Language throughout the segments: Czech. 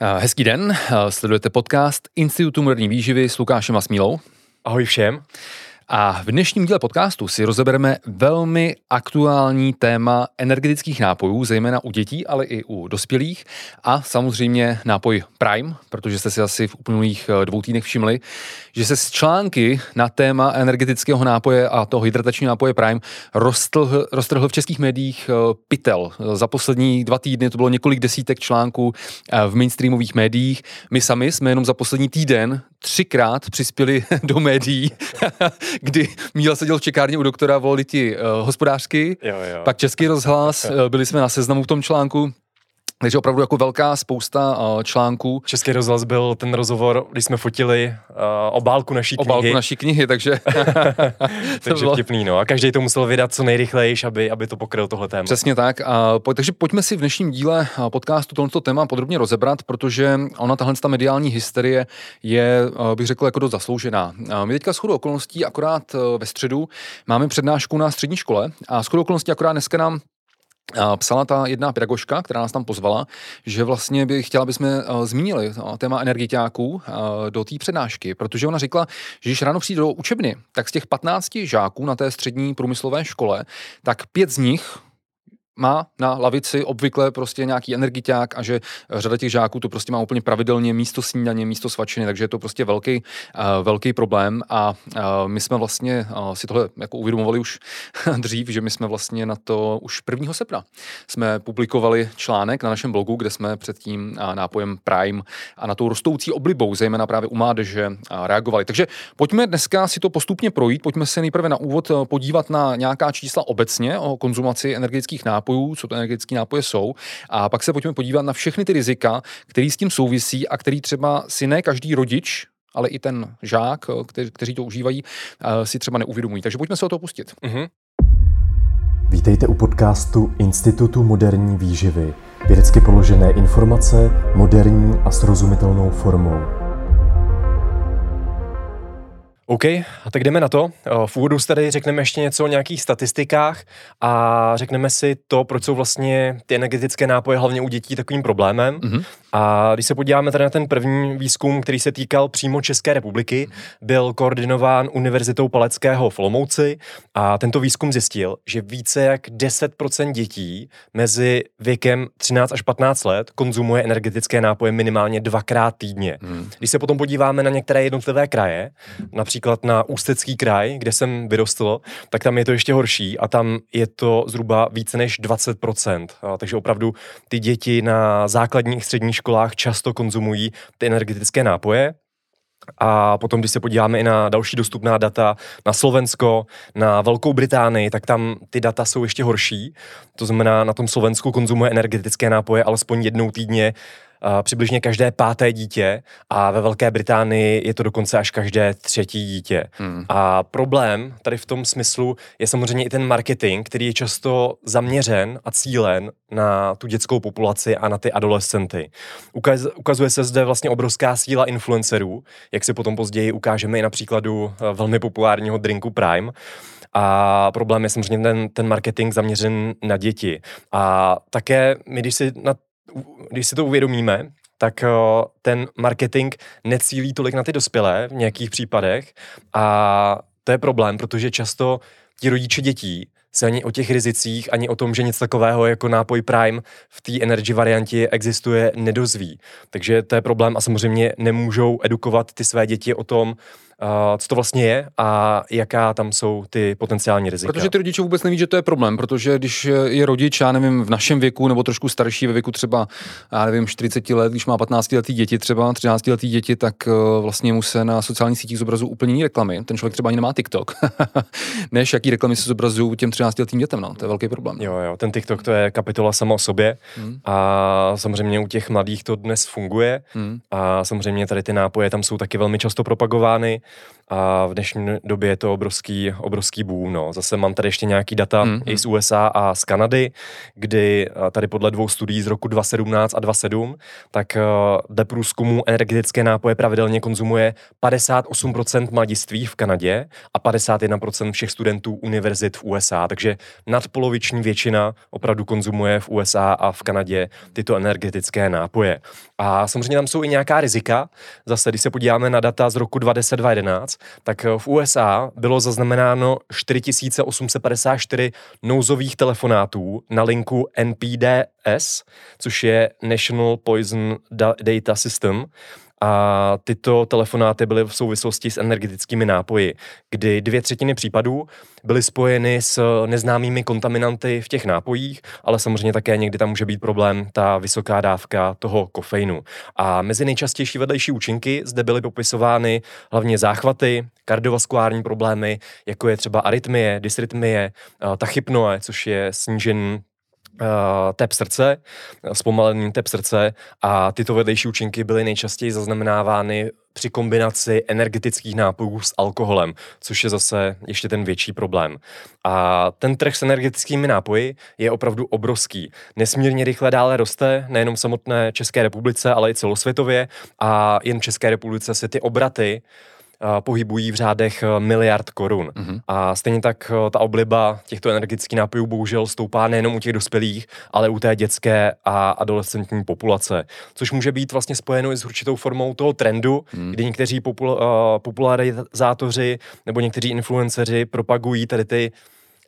Eh, hezký den, eh, sledujete podcast Institutu moderní výživy s Lukášem Asmílou. Ahoj všem. A v dnešním díle podcastu si rozebereme velmi aktuální téma energetických nápojů, zejména u dětí, ale i u dospělých a samozřejmě nápoj Prime, protože jste si asi v uplynulých eh, dvou týdnech všimli, že se z články na téma energetického nápoje a toho hydratačního nápoje Prime roztrhl, roztrhl v českých médiích eh, pytel. Za poslední dva týdny to bylo několik desítek článků eh, v mainstreamových médiích. My sami jsme jenom za poslední týden třikrát přispěli do médií, kdy Míla seděl v čekárně u doktora, volili ti uh, hospodářky, jo, jo. pak Český rozhlas, byli jsme na seznamu v tom článku, takže opravdu jako velká spousta uh, článků. Český rozhlas byl ten rozhovor, když jsme fotili uh, obálku naší knihy. Obálku naší knihy, takže... takže bylo... vtipný, no. A každý to musel vydat co nejrychleji, aby, aby to pokryl tohle téma. Přesně tak. A, po, takže pojďme si v dnešním díle podcastu tohoto téma podrobně rozebrat, protože ona tahle ta mediální hysterie je, bych řekl, jako dost zasloužená. A my teďka shodou okolností akorát ve středu máme přednášku na střední škole a shodou okolností akorát dneska nám psala ta jedna pedagožka, která nás tam pozvala, že vlastně by chtěla, aby jsme zmínili téma energiťáků do té přednášky, protože ona řekla, že když ráno přijde do učebny, tak z těch 15 žáků na té střední průmyslové škole, tak pět z nich má na lavici obvykle prostě nějaký energiťák a že řada těch žáků to prostě má úplně pravidelně místo snídaně, místo svačiny, takže je to prostě velký, uh, velký problém a uh, my jsme vlastně uh, si tohle jako uvědomovali už dřív, že my jsme vlastně na to už 1. srpna jsme publikovali článek na našem blogu, kde jsme před tím nápojem Prime a na tou rostoucí oblibou, zejména právě u mládeže, reagovali. Takže pojďme dneska si to postupně projít, pojďme se nejprve na úvod podívat na nějaká čísla obecně o konzumaci energetických nápojů nápojů, co to energetické nápoje jsou. A pak se pojďme podívat na všechny ty rizika, které s tím souvisí a který třeba si ne každý rodič ale i ten žák, kteří, kteří to užívají, eh, si třeba neuvědomují. Takže pojďme se o to pustit. Mm-hmm. Vítejte u podcastu Institutu moderní výživy. Vědecky položené informace moderní a srozumitelnou formou. OK, a tak jdeme na to. V úvodu tady řekneme ještě něco o nějakých statistikách a řekneme si to, proč jsou vlastně ty energetické nápoje hlavně u dětí takovým problémem. Mm-hmm. A když se podíváme tady na ten první výzkum, který se týkal přímo České republiky, byl koordinován Univerzitou Paleckého v Lomouci a tento výzkum zjistil, že více jak 10% dětí mezi věkem 13 až 15 let konzumuje energetické nápoje minimálně dvakrát týdně. Mm. Když se potom podíváme na některé jednotlivé kraje, například například na Ústecký kraj, kde jsem vyrostl, tak tam je to ještě horší a tam je to zhruba více než 20%. A, takže opravdu ty děti na základních středních školách často konzumují ty energetické nápoje, a potom, když se podíváme i na další dostupná data, na Slovensko, na Velkou Británii, tak tam ty data jsou ještě horší. To znamená, na tom Slovensku konzumuje energetické nápoje alespoň jednou týdně přibližně každé páté dítě a ve Velké Británii je to dokonce až každé třetí dítě. Hmm. A problém tady v tom smyslu je samozřejmě i ten marketing, který je často zaměřen a cílen na tu dětskou populaci a na ty adolescenty. Ukaz, ukazuje se zde vlastně obrovská síla influencerů, jak si potom později ukážeme i na příkladu eh, velmi populárního drinku Prime. A problém je samozřejmě ten, ten marketing zaměřen na děti. A také my, když si na když si to uvědomíme, tak eh, ten marketing necílí tolik na ty dospělé v nějakých případech a to je problém, protože často ti rodiče dětí se ani o těch rizicích, ani o tom, že nic takového jako nápoj Prime v té energy variantě existuje, nedozví. Takže to je problém a samozřejmě nemůžou edukovat ty své děti o tom, co to vlastně je a jaká tam jsou ty potenciální rizika. Protože ty rodiče vůbec neví, že to je problém, protože když je rodič, já nevím, v našem věku nebo trošku starší ve věku třeba, já nevím, 40 let, když má 15 letý děti třeba, 13 letý děti, tak uh, vlastně mu se na sociálních sítích zobrazují úplně jiné reklamy. Ten člověk třeba ani nemá TikTok, než jaký reklamy se zobrazují těm 13 letým dětem, no, to je velký problém. Jo, jo, ten TikTok to je kapitola sama o sobě hmm. a samozřejmě u těch mladých to dnes funguje hmm. a samozřejmě tady ty nápoje tam jsou taky velmi často propagovány a v dnešní době je to obrovský, obrovský boom. No. Zase mám tady ještě nějaký data mm-hmm. i z USA a z Kanady, kdy tady podle dvou studií z roku 2017 a 2007, tak dle průzkumu energetické nápoje pravidelně konzumuje 58% mladiství v Kanadě a 51% všech studentů univerzit v USA. Takže nadpoloviční většina opravdu konzumuje v USA a v Kanadě tyto energetické nápoje. A samozřejmě tam jsou i nějaká rizika. Zase, když se podíváme na data z roku 2011, tak eh, v USA bylo zaznamenáno 4854 nouzových telefonátů na linku NPDS, což je National Poison Data System, a tyto telefonáty byly v souvislosti s energetickými nápoji, kdy dvě třetiny případů byly spojeny s neznámými kontaminanty v těch nápojích, ale samozřejmě také někdy tam může být problém ta vysoká dávka toho kofeinu. A mezi nejčastější vedlejší účinky zde byly popisovány hlavně záchvaty, kardiovaskulární problémy, jako je třeba arytmie, dysrytmie, tachypnoe, což je snížený uh, tep srdce, zpomalený tep srdce a tyto vedlejší účinky byly nejčastěji zaznamenávány při kombinaci energetických nápojů s alkoholem, což je zase ještě ten větší problém. A ten trh s energetickými nápoji je opravdu obrovský. Nesmírně rychle dále roste, nejenom v samotné České republice, ale i celosvětově a jen v České republice se ty obraty pohybují v řádech eh, miliard korun. Mm-hmm. A stejně tak eh, ta obliba těchto energetických nápojů bohužel stoupá nejenom u těch dospělých, ale u té dětské a adolescentní populace. Což může být vlastně spojeno i s určitou formou toho trendu, mm. kdy někteří popul- uh, popularizátoři nebo někteří influenceři propagují tady ty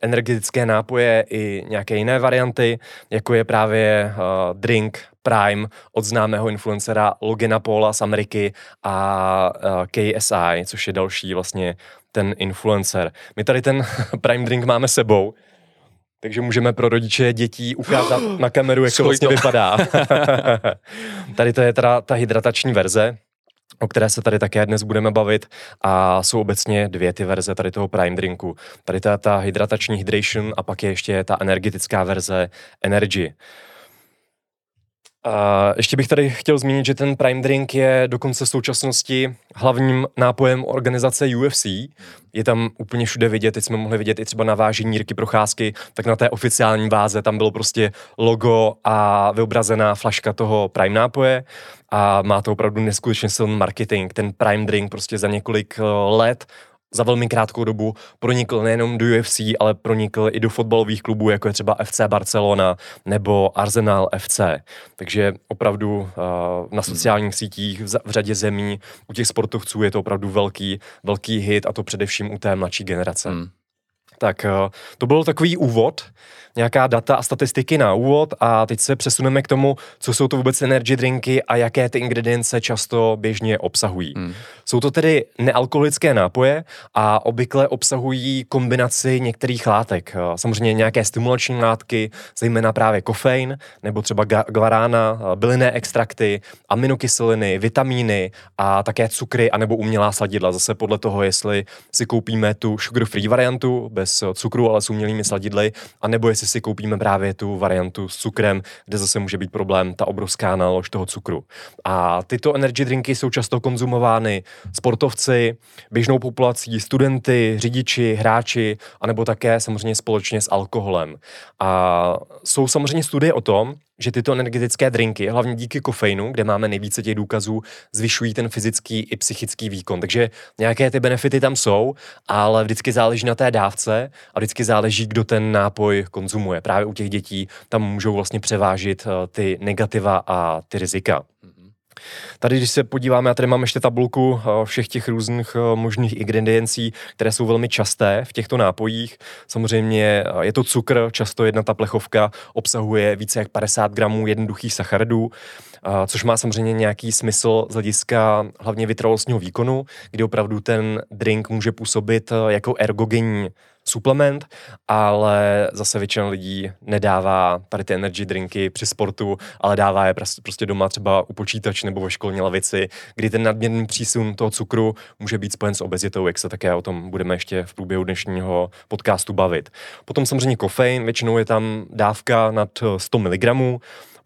energetické nápoje i nějaké jiné varianty, jako je právě uh, drink Prime od známého influencera Logina Paula z Ameriky a uh, KSI, což je další vlastně ten influencer. My tady ten Prime drink máme sebou, takže můžeme pro rodiče dětí ukázat na kameru, jak to vlastně vypadá. tady to je teda ta hydratační verze, o které se tady také dnes budeme bavit a jsou obecně dvě ty verze tady toho Prime Drinku. Tady ta, ta hydratační hydration a pak je ještě ta energetická verze Energy. A ještě bych tady chtěl zmínit, že ten Prime Drink je dokonce v současnosti hlavním nápojem organizace UFC. Je tam úplně všude vidět, teď jsme mohli vidět i třeba na vážení Jirky Procházky, tak na té oficiální váze tam bylo prostě logo a vyobrazená flaška toho Prime nápoje a má to opravdu neskutečně silný marketing. Ten Prime Drink prostě za několik eh, let za velmi krátkou dobu pronikl nejenom do UFC, ale pronikl i do fotbalových klubů, jako je třeba FC Barcelona nebo Arsenal FC. Takže opravdu uh, na sociálních sítích v, v řadě zemí u těch sportovců je to opravdu velký, velký hit a to především u té mladší generace. Hmm. Tak uh, to byl takový úvod nějaká data a statistiky na úvod a teď se přesuneme k tomu, co jsou to vůbec energy drinky a jaké ty ingredience často běžně obsahují. Hmm. Jsou to tedy nealkoholické nápoje a obvykle obsahují kombinaci některých látek. Samozřejmě nějaké stimulační látky, zejména právě kofein, nebo třeba guarána, bylinné extrakty, aminokyseliny, vitamíny a také cukry anebo umělá sladidla. Zase podle toho, jestli si koupíme tu sugar-free variantu bez cukru, ale s umělými sladidly, anebo jestli si koupíme právě tu variantu s cukrem, kde zase může být problém ta obrovská nálož toho cukru. A tyto energy drinky jsou často konzumovány sportovci, běžnou populací, studenty, řidiči, hráči, anebo také samozřejmě společně s alkoholem. A jsou samozřejmě studie o tom, že tyto energetické drinky, hlavně díky kofeinu, kde máme nejvíce těch důkazů, zvyšují ten fyzický i psychický výkon. Takže nějaké ty benefity tam jsou, ale vždycky záleží na té dávce a vždycky záleží, kdo ten nápoj konzumuje. Právě u těch dětí tam můžou vlastně převážit eh, ty negativa a ty rizika. Tady, když se podíváme, já tady mám ještě tabulku eh, všech těch různých eh, možných ingrediencí, které jsou velmi časté v těchto nápojích. Samozřejmě eh, je to cukr, často jedna ta plechovka obsahuje více jak 50 gramů jednoduchých sacharidů, což má samozřejmě nějaký smysl z hlediska hlavně vytrvalostního výkonu, kdy opravdu ten drink může působit jako ergogenní suplement, ale zase většina lidí nedává tady ty energy drinky při sportu, ale dává je prostě doma třeba u počítače nebo ve školní lavici, kdy ten nadměrný přísun toho cukru může být spojen s obezitou, jak se také o tom budeme ještě v průběhu dnešního podcastu bavit. Potom samozřejmě kofein, většinou je tam dávka nad 100 mg,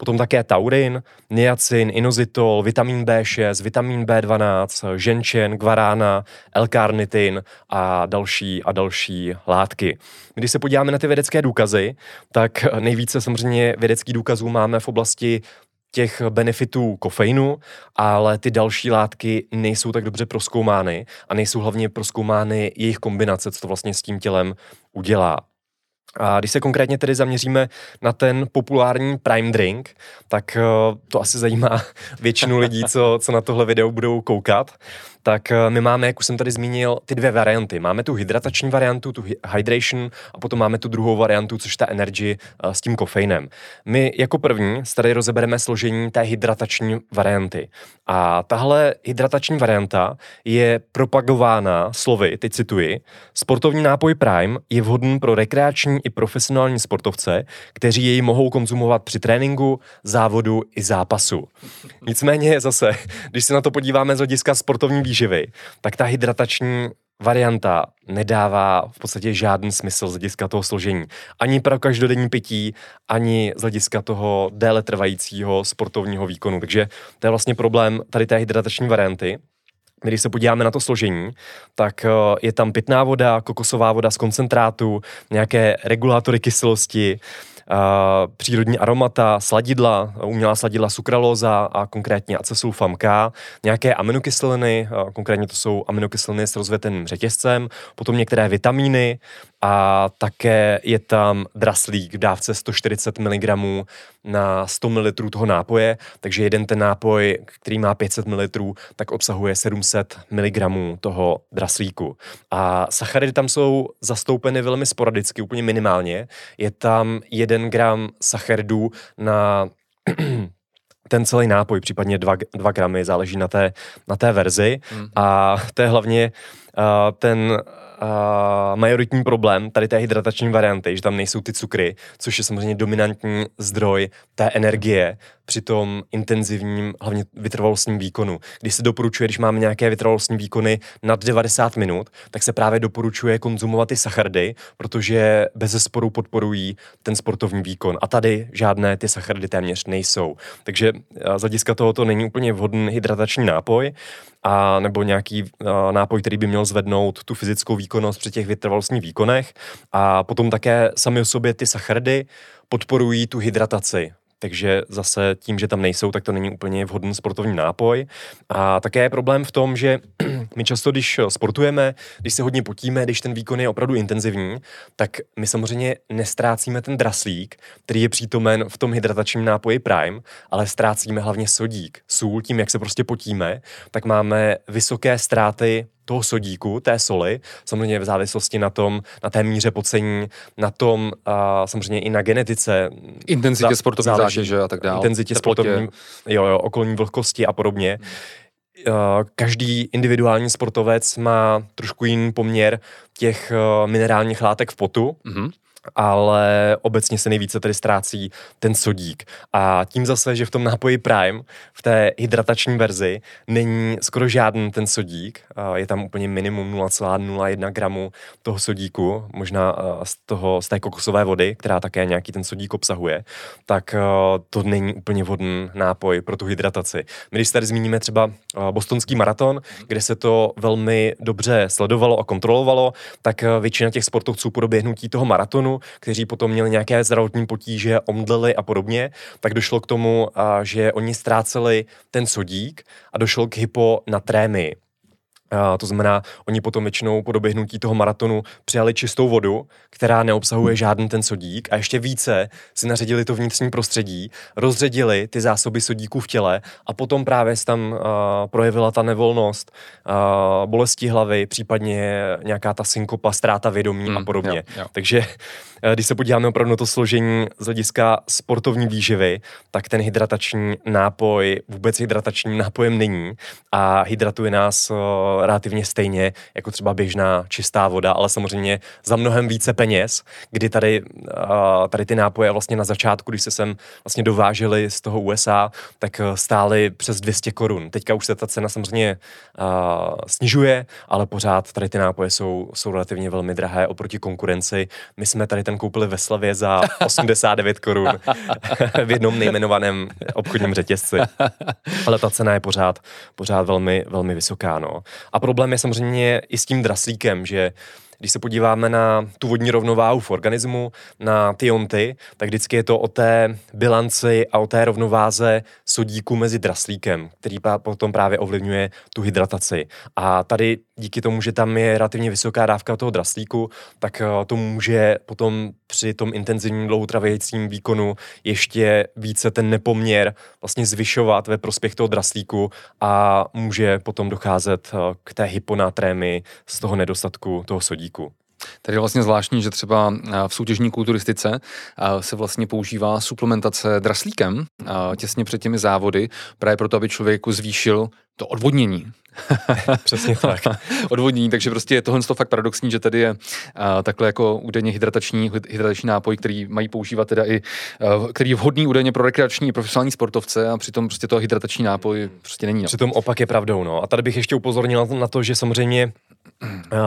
potom také taurin, niacin, inozitol, vitamin B6, vitamin B12, ženčen, guarána, L-karnitin a další a další látky. Když se podíváme na ty vědecké důkazy, tak nejvíce samozřejmě vědeckých důkazů máme v oblasti těch benefitů kofeinu, ale ty další látky nejsou tak dobře proskoumány a nejsou hlavně proskoumány jejich kombinace, co to vlastně s tím tělem udělá. A když se konkrétně tedy zaměříme na ten populární prime drink, tak eh, to asi zajímá většinu lidí, co, co na tohle video budou koukat tak eh, my máme, jak už jsem tady zmínil, ty dvě varianty. Máme tu hydratační variantu, tu hydration a potom máme tu druhou variantu, což ta energy eh, s tím kofeinem. My jako první tady rozebereme složení té hydratační varianty. A tahle hydratační varianta je propagována slovy, teď cituji, sportovní nápoj Prime je vhodný pro rekreační i profesionální sportovce, kteří jej mohou konzumovat při tréninku, závodu i zápasu. Nicméně zase, když se na to podíváme z hlediska sportovní výživy, tak ta hydratační varianta nedává v podstatě žádný smysl z hlediska toho složení. Ani pro každodenní pití, ani z hlediska toho déle trvajícího sportovního výkonu. Takže to je vlastně problém tady té hydratační varianty. Když se podíváme na to složení, tak eh, je tam pitná voda, kokosová voda z koncentrátu, nějaké regulátory kyselosti, přírodní aromata, sladidla, umělá sladidla sukralóza a konkrétně acesulfam K, nějaké aminokyseliny, konkrétně to jsou aminokyseliny s rozvěteným řetězcem, potom některé vitamíny a také je tam draslík v dávce 140 mg na 100 ml toho nápoje, takže jeden ten nápoj, který má 500 ml, tak obsahuje 700 mg toho draslíku. A sacharidy tam jsou zastoupeny velmi sporadicky, úplně minimálně. Je tam 1 gram sacharidů na ten celý nápoj, případně 2 gramy, záleží na té, na té verzi. Mm. A to je hlavně uh, ten uh, majoritní problém tady té hydratační varianty, že tam nejsou ty cukry, což je samozřejmě dominantní zdroj té energie při tom intenzivním, hlavně vytrvalostním výkonu. Když se doporučuje, když máme nějaké vytrvalostní výkony nad 90 minut, tak se právě doporučuje konzumovat ty sachardy, protože bez zesporu podporují ten sportovní výkon. A tady žádné ty sachardy téměř nejsou. Takže z hlediska tohoto není úplně vhodný hydratační nápoj a nebo nějaký a, nápoj, který by měl zvednout tu fyzickou výkonnost při těch vytrvalostních výkonech. A potom také sami o sobě ty sachardy podporují tu hydrataci takže zase tím, že tam nejsou, tak to není úplně vhodný sportovní nápoj. A také je problém v tom, že my často, když sportujeme, když se hodně potíme, když ten výkon je opravdu intenzivní, tak my samozřejmě nestrácíme ten draslík, který je přítomen v tom hydratačním nápoji Prime, ale ztrácíme hlavně sodík, sůl, tím, jak se prostě potíme, tak máme vysoké ztráty toho sodíku, té soli, samozřejmě v závislosti na tom, na té míře pocení, na tom a samozřejmě i na genetice. Intenzitě sportovní zátěže a tak dále. Intenzitě sportovní, jo, jo, okolní vlhkosti a podobně. Hmm. Každý individuální sportovec má trošku jiný poměr těch minerálních látek v potu. Mm-hmm ale obecně se nejvíce tedy ztrácí ten sodík. A tím zase, že v tom nápoji Prime, v té hydratační verzi, není skoro žádný ten sodík, je tam úplně minimum 0,01 gramu toho sodíku, možná z, toho, z té kokosové vody, která také nějaký ten sodík obsahuje, tak to není úplně vhodný nápoj pro tu hydrataci. My když tady zmíníme třeba bostonský maraton, kde se to velmi dobře sledovalo a kontrolovalo, tak většina těch sportovců po doběhnutí toho maratonu kteří potom měli nějaké zdravotní potíže, omdleli a podobně, tak došlo k tomu, že oni ztráceli ten sodík a došlo k hyponatrémii. A to znamená, oni potom většinou po doběhnutí toho maratonu přijali čistou vodu, která neobsahuje žádný ten sodík a ještě více si naředili to vnitřní prostředí, rozředili ty zásoby sodíků v těle a potom právě se tam uh, projevila ta nevolnost, uh, bolesti hlavy, případně nějaká ta synkopa, ztráta vědomí hmm, a podobně. Jo, jo. Takže když se podíváme opravdu na to složení z hlediska sportovní výživy, tak ten hydratační nápoj vůbec hydratačním nápojem není a hydratuje nás relativně stejně jako třeba běžná čistá voda, ale samozřejmě za mnohem více peněz, kdy tady, tady ty nápoje vlastně na začátku, když se sem vlastně dovážely z toho USA, tak stály přes 200 korun. Teďka už se ta cena samozřejmě snižuje, ale pořád tady ty nápoje jsou, jsou relativně velmi drahé oproti konkurenci. My jsme tady ten koupili ve Slavě za 89 korun v jednom nejmenovaném obchodním řetězci. Ale ta cena je pořád, pořád velmi, velmi vysoká. No. A problém je samozřejmě i s tím draslíkem, že když se podíváme na tu vodní rovnováhu v organismu, na ty jonty, tak vždycky je to o té bilanci a o té rovnováze sodíku mezi draslíkem, který potom právě ovlivňuje tu hydrataci. A tady díky tomu, že tam je relativně vysoká dávka toho draslíku, tak eh, to může potom při tom intenzivním dlouhotravějícím výkonu ještě více ten nepoměr vlastně zvyšovat ve prospěch toho draslíku a může potom docházet eh, k té hyponatrémii z toho nedostatku toho sodíku. Tady je vlastně zvláštní, že třeba eh, v soutěžní kulturistice se vlastně používá suplementace draslíkem těsně před těmi závody, právě proto, aby člověk jako zvýšil to odvodnění. Přesně tak. odvodnění, takže prostě je tohle to fakt paradoxní, že tady je uh, takhle jako údajně hydratační, hydratační nápoj, který mají používat teda i, uh, který je vhodný údajně pro rekreační a profesionální sportovce a přitom prostě to hydratační nápoj prostě není. No. Přitom opak je pravdou, no. A tady bych ještě upozornil na to, že samozřejmě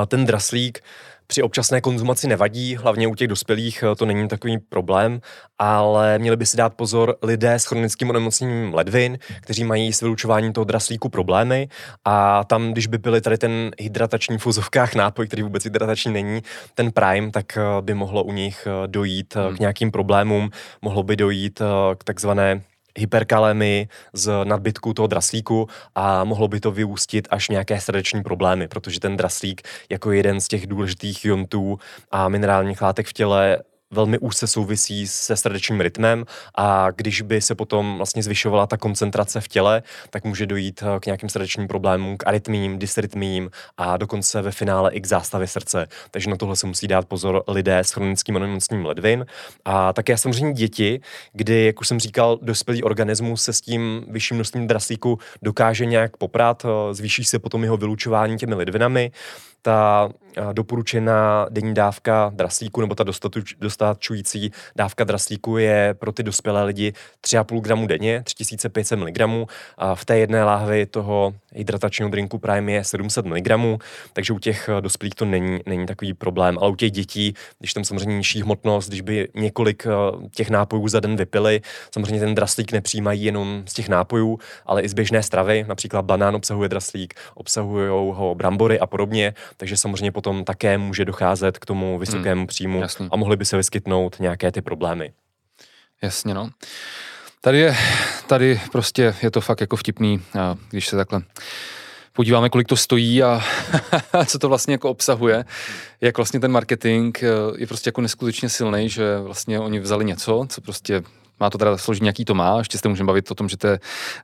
ten draslík při občasné konzumaci nevadí, hlavně u těch dospělých eh, to není takový problém, ale měli by si dát pozor lidé s chronickým onemocněním ledvin, kteří mají s vylučováním toho draslíku problémy a tam, když by byly tady ten hydratační v úzovkách nápoj, který vůbec hydratační není, ten Prime, tak eh, by mohlo u nich eh, dojít hmm. k nějakým problémům, mohlo by dojít k takzvané hyperkalemii z nadbytku toho draslíku a mohlo by to vyústit až nějaké srdeční problémy, protože ten draslík jako jeden z těch důležitých jontů a minerálních látek v těle velmi úzce souvisí se srdečním rytmem a když by se potom vlastně zvyšovala ta koncentrace v těle, tak může dojít eh, k nějakým srdečním problémům, k arytmím, dysrytmím a dokonce ve finále i k zástavě srdce. Takže na tohle se musí dát pozor lidé s chronickým onemocněním ledvin. A také samozřejmě děti, kdy, jak už jsem říkal, dospělý organismus se s tím vyšším množstvím draslíku dokáže nějak poprat, eh, zvýší se potom jeho vylučování těmi ledvinami ta doporučená denní dávka draslíku nebo ta dostačující dávka draslíku je pro ty dospělé lidi 3,5 gramu denně, 3500 mg. A v té jedné láhvi toho hydratačního drinku Prime je 700 mg, takže u těch dospělých to není, není takový problém. Ale u těch dětí, když tam samozřejmě nižší hmotnost, když by několik těch nápojů za den vypili, samozřejmě ten draslík nepřijímají jenom z těch nápojů, ale i z běžné stravy. Například banán obsahuje draslík, obsahují ho brambory a podobně, takže samozřejmě potom také může docházet k tomu vysokému hmm, příjmu jasný. a mohly by se vyskytnout nějaké ty problémy. Jasně, no. Tady je, tady prostě je to fakt jako vtipný, když se takhle podíváme, kolik to stojí a co to vlastně jako obsahuje, jak vlastně ten marketing e, je prostě jako neskutečně silný, že vlastně oni vzali něco, co prostě má to teda složení, jaký to má, ještě se můžeme bavit o tom, že to je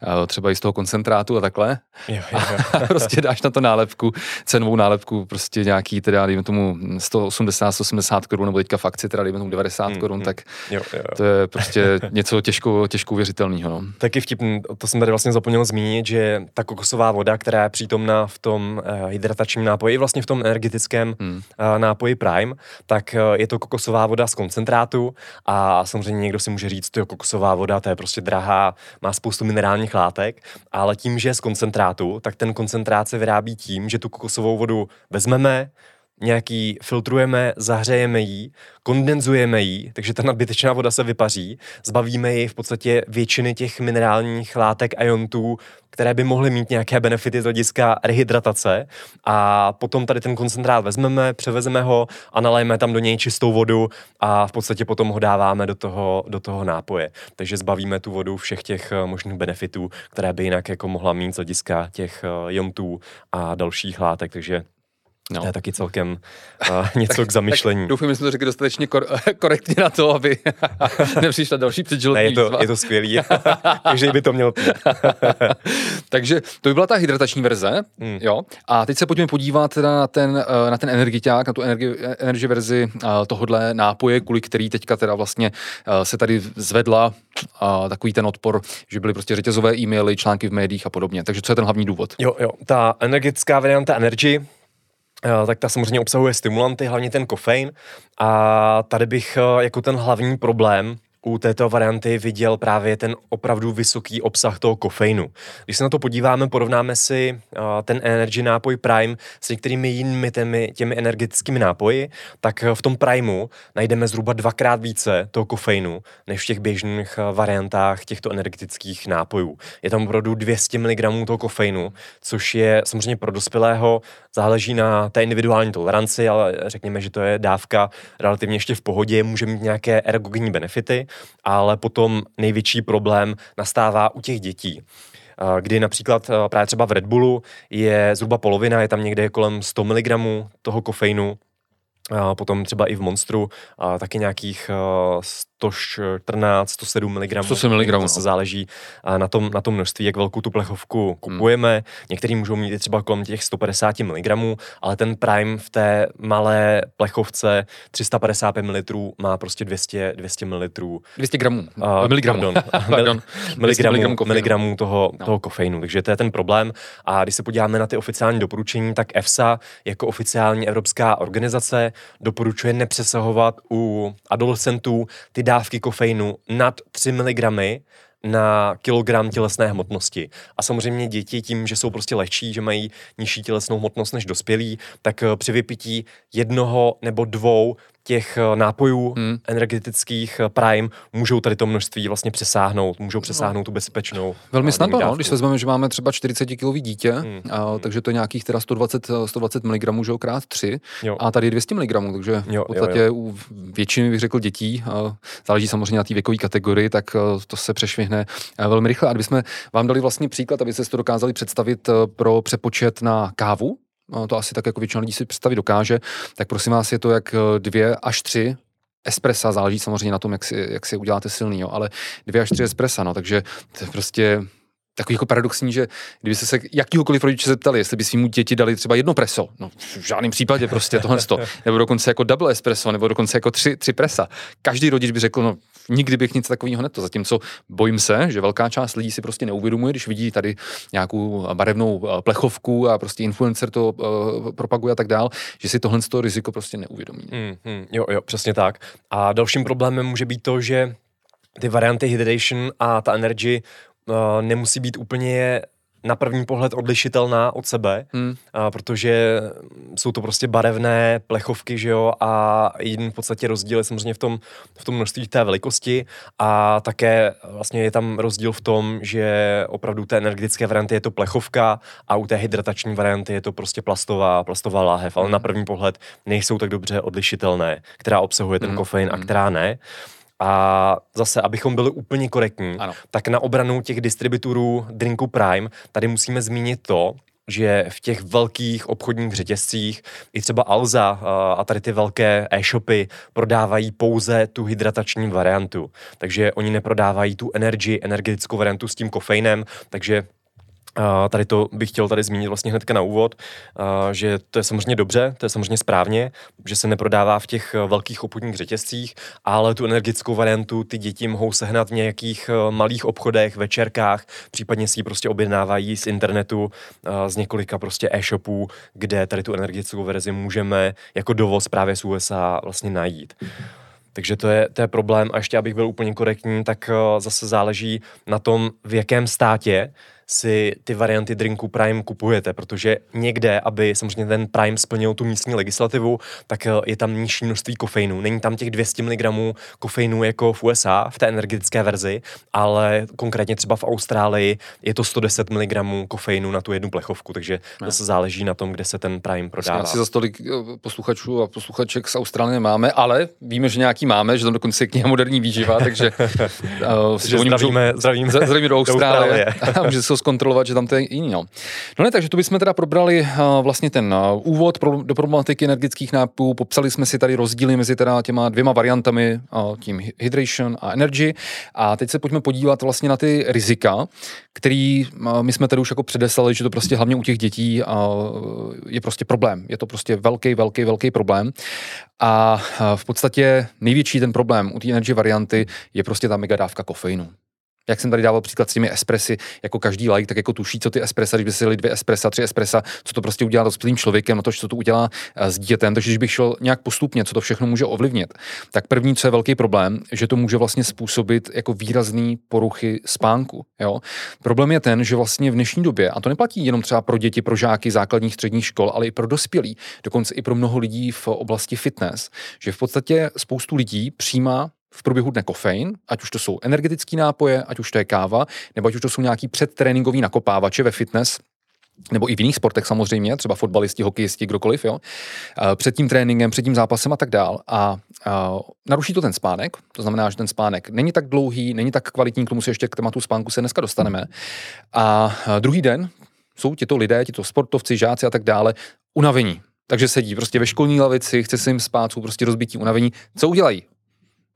uh, třeba i z toho koncentrátu a takhle. Jo, jo. A prostě dáš na to nálepku, cenovou nálepku, prostě nějaký, teda dejme tomu 180, 180 korun, nebo teďka v akci, teda dejme tomu 90 mm, korun, mm. tak jo, jo, jo. to je prostě něco těžko, těžko uvěřitelného. No. Taky vtipný, to jsem tady vlastně zapomněl zmínit, že ta kokosová voda, která je přítomna v tom uh, hydratačním nápoji, vlastně v tom energetickém mm. nápoji Prime, tak je to kokosová voda z koncentrátu a samozřejmě někdo si může říct, jo, kokosová voda, to je prostě drahá, má spoustu minerálních látek, ale tím, že je z koncentrátu, tak ten koncentrát se vyrábí tím, že tu kokosovou vodu vezmeme, nějaký filtrujeme, zahřejeme ji, kondenzujeme ji, takže ta nadbytečná voda se vypaří, zbavíme ji v podstatě většiny těch minerálních látek a jontů, které by mohly mít nějaké benefity z hlediska rehydratace a potom tady ten koncentrát vezmeme, převezeme ho a nalejeme tam do něj čistou vodu a v podstatě potom ho dáváme do toho, do toho nápoje. Takže zbavíme tu vodu všech těch eh, možných benefitů, které by jinak jako mohla mít z hlediska těch eh, jontů a dalších látek, takže No. To je taky celkem uh, něco k zamyšlení. doufám, že jsme to řekli dostatečně kor- korektně na to, aby nepřišla další předžilotní ne, je to, je to skvělý. Takže by to měl pít. Takže to by byla ta hydratační verze. Hmm. Jo. A teď se pojďme podívat teda na ten, eh, na ten energiťák, na tu energi, energy verzi uh, tohodle nápoje, kvůli který teďka teda vlastně se tady zvedla takový ten odpor, že byly prostě řetězové e-maily, články v médiích a podobně. Takže co je ten hlavní důvod? Jo, jo. Ta energetická varianta Energy Eh, tak ta samozřejmě obsahuje stimulanty, hlavně ten kofein. A tady bych eh, jako ten hlavní problém u této varianty viděl právě ten opravdu vysoký obsah toho kofeinu. Když se na to podíváme, porovnáme si ten energy nápoj Prime s některými jinými těmi, těmi energetickými nápoji, tak v tom Primeu najdeme zhruba dvakrát více toho kofeinu, než v těch běžných variantách těchto energetických nápojů. Je tam opravdu 200 mg toho kofeinu, což je samozřejmě pro dospělého, záleží na té individuální toleranci, ale řekněme, že to je dávka relativně ještě v pohodě, může mít nějaké ergogenní benefity, ale potom největší problém nastává u těch dětí. Kdy například právě třeba v Red Bullu je zhruba polovina, je tam někde kolem 100 mg toho kofeinu, potom třeba i v Monstru taky nějakých 114, 107 mg. 107 mg. To se záleží na tom, na tom množství, jak velkou tu plechovku kupujeme. Hmm. Některý můžou mít třeba kolem těch 150 mg, ale ten Prime v té malé plechovce 355 ml má prostě 200, 200 ml. 200 gramů. Uh, miligramů. Pardon. pardon. miligramů, miligramů toho, no. toho kofeinu. Takže to je ten problém. A když se podíváme na ty oficiální doporučení, tak EFSA jako oficiální evropská organizace doporučuje nepřesahovat u adolescentů ty dávky kofeinu nad 3 mg na kilogram tělesné hmotnosti. A samozřejmě děti tím, že jsou prostě lehčí, že mají nižší tělesnou hmotnost než dospělí, tak eh, při vypití jednoho nebo dvou těch eh, nápojů hmm. energetických eh, Prime můžou tady to množství vlastně přesáhnout, můžou no. přesáhnout no. tu bezpečnou. Velmi snadno, no, když se vezmeme, že máme třeba 40 kilový dítě, hmm. a, hmm. takže to je nějakých teda 120, 120 mg že krát 3 jo. a tady je 200 mg, takže jo, v podstatě jo, jo. u většiny bych řekl dětí, a záleží samozřejmě na té věkové kategorii, tak to se přešvihne velmi rychle. A kdybychom vám dali vlastně příklad, abyste si to dokázali představit pro přepočet na kávu, to asi tak jako většina lidí si představit dokáže, tak prosím vás je to jak eh, dvě až tři espressa, záleží samozřejmě na tom, jak si, jak si uděláte silný, jo, ale dvě až tři espressa, no, takže to je prostě takový jako paradoxní, že kdyby se jakýhokoliv rodiče zeptali, jestli by svým děti dali třeba jedno preso, no v žádném případě prostě tohle to, nebo dokonce jako double espresso, nebo dokonce jako tři, tři presa. Každý rodič by řekl, no nikdy bych nic takového neto. Zatímco bojím se, že velká část lidí si prostě neuvědomuje, když vidí tady nějakou barevnou eh, plechovku a prostě influencer to uh, propaguje a tak dál, že si tohle to riziko prostě neuvědomí. Mm, mm, jo, jo, přesně tak. A dalším problémem může být to, že ty varianty hydration a ta energy uh, nemusí být úplně na první pohled odlišitelná od sebe, hmm. a protože jsou to prostě barevné plechovky, že jo, a jeden v podstatě rozdíl je samozřejmě v tom, v tom množství té velikosti a také vlastně je tam rozdíl v tom, že opravdu té energetické varianty je to plechovka a u té hydratační varianty je to prostě plastová, plastová láhev, ale hmm. na první pohled nejsou tak dobře odlišitelné, která obsahuje ten hmm. kofein a hmm. která ne. A zase, abychom byli úplně korektní, ano. tak na obranu těch distributorů Drinku Prime tady musíme zmínit to, že v těch velkých obchodních řetězcích i třeba Alza a tady ty velké e-shopy prodávají pouze tu hydratační variantu. Takže oni neprodávají tu energy, energetickou variantu s tím kofeinem, takže a tady to bych chtěl tady zmínit vlastně hnedka na úvod, a že to je samozřejmě dobře, to je samozřejmě správně, že se neprodává v těch eh, velkých obchodních řetězcích, ale tu energetickou variantu ty děti mohou sehnat v nějakých eh, malých obchodech, večerkách, případně si ji prostě objednávají z internetu, z několika prostě e-shopů, kde tady tu energetickou verzi můžeme jako dovoz právě z USA vlastně najít. Takže to je, to je problém. A ještě, abych byl úplně korektní, tak eh, zase záleží na tom, v jakém státě si ty varianty drinku Prime kupujete, protože někde, aby samozřejmě ten Prime splnil tu místní legislativu, tak eh, je tam nižší množství kofeinu. Není tam těch 200 mg kofeinu jako v USA, v té energetické verzi, ale konkrétně třeba v Austrálii je to 110 mg kofeinu na tu jednu plechovku, takže ne. zase záleží na tom, kde se ten Prime prodává. Asi za stolik eh, posluchačů a posluchaček z Austrálie máme, ale víme, že nějaký máme, že tam dokonce je kniha moderní výživa, takže uh, že zdravíme, můžou, zdravíme, zdravíme do Austrálie, do Austrálie. a může zkusil zkontrolovat, že tam to je jiný. No, no ne, takže to bychom teda probrali uh, vlastně ten uh, úvod do problematiky energetických nápojů, popsali jsme si tady rozdíly mezi teda těma dvěma variantami, uh, tím hydration a energy a teď se pojďme podívat vlastně na ty rizika, který my jsme tady už jako předeslali, že to prostě hlavně u těch dětí je prostě problém. Je to prostě velký, velký, velký problém. A v podstatě největší ten problém u té energy varianty je prostě ta megadávka kofeinu jak jsem tady dával příklad s těmi espresy, jako každý like, tak jako tuší, co ty espressa, když by si dvě espressa, tři espressa, co to prostě udělá dospělým člověkem, na to, co to udělá eh, s dítětem. Takže když bych šel nějak postupně, co to všechno může ovlivnit, tak první, co je velký problém, že to může vlastně způsobit jako výrazný poruchy spánku. Jo? Problém je ten, že vlastně v dnešní době, a to neplatí jenom třeba pro děti, pro žáky základních středních škol, ale i pro dospělí, dokonce i pro mnoho lidí v oblasti fitness, že v podstatě spoustu lidí přijímá v průběhu dne kofein, ať už to jsou energetické nápoje, ať už to je káva, nebo ať už to jsou nějaký předtréninkový nakopávače ve fitness, nebo i v jiných sportech samozřejmě, třeba fotbalisti, hokejisti, kdokoliv, jo, před tím tréninkem, před tím zápasem a tak dál. A, a naruší to ten spánek, to znamená, že ten spánek není tak dlouhý, není tak kvalitní, k tomu se ještě k tématu spánku se dneska dostaneme. A druhý den jsou tito lidé, tito sportovci, žáci a tak dále unavení. Takže sedí prostě ve školní lavici, chce se jim spát, jsou prostě rozbití unavení. Co udělají?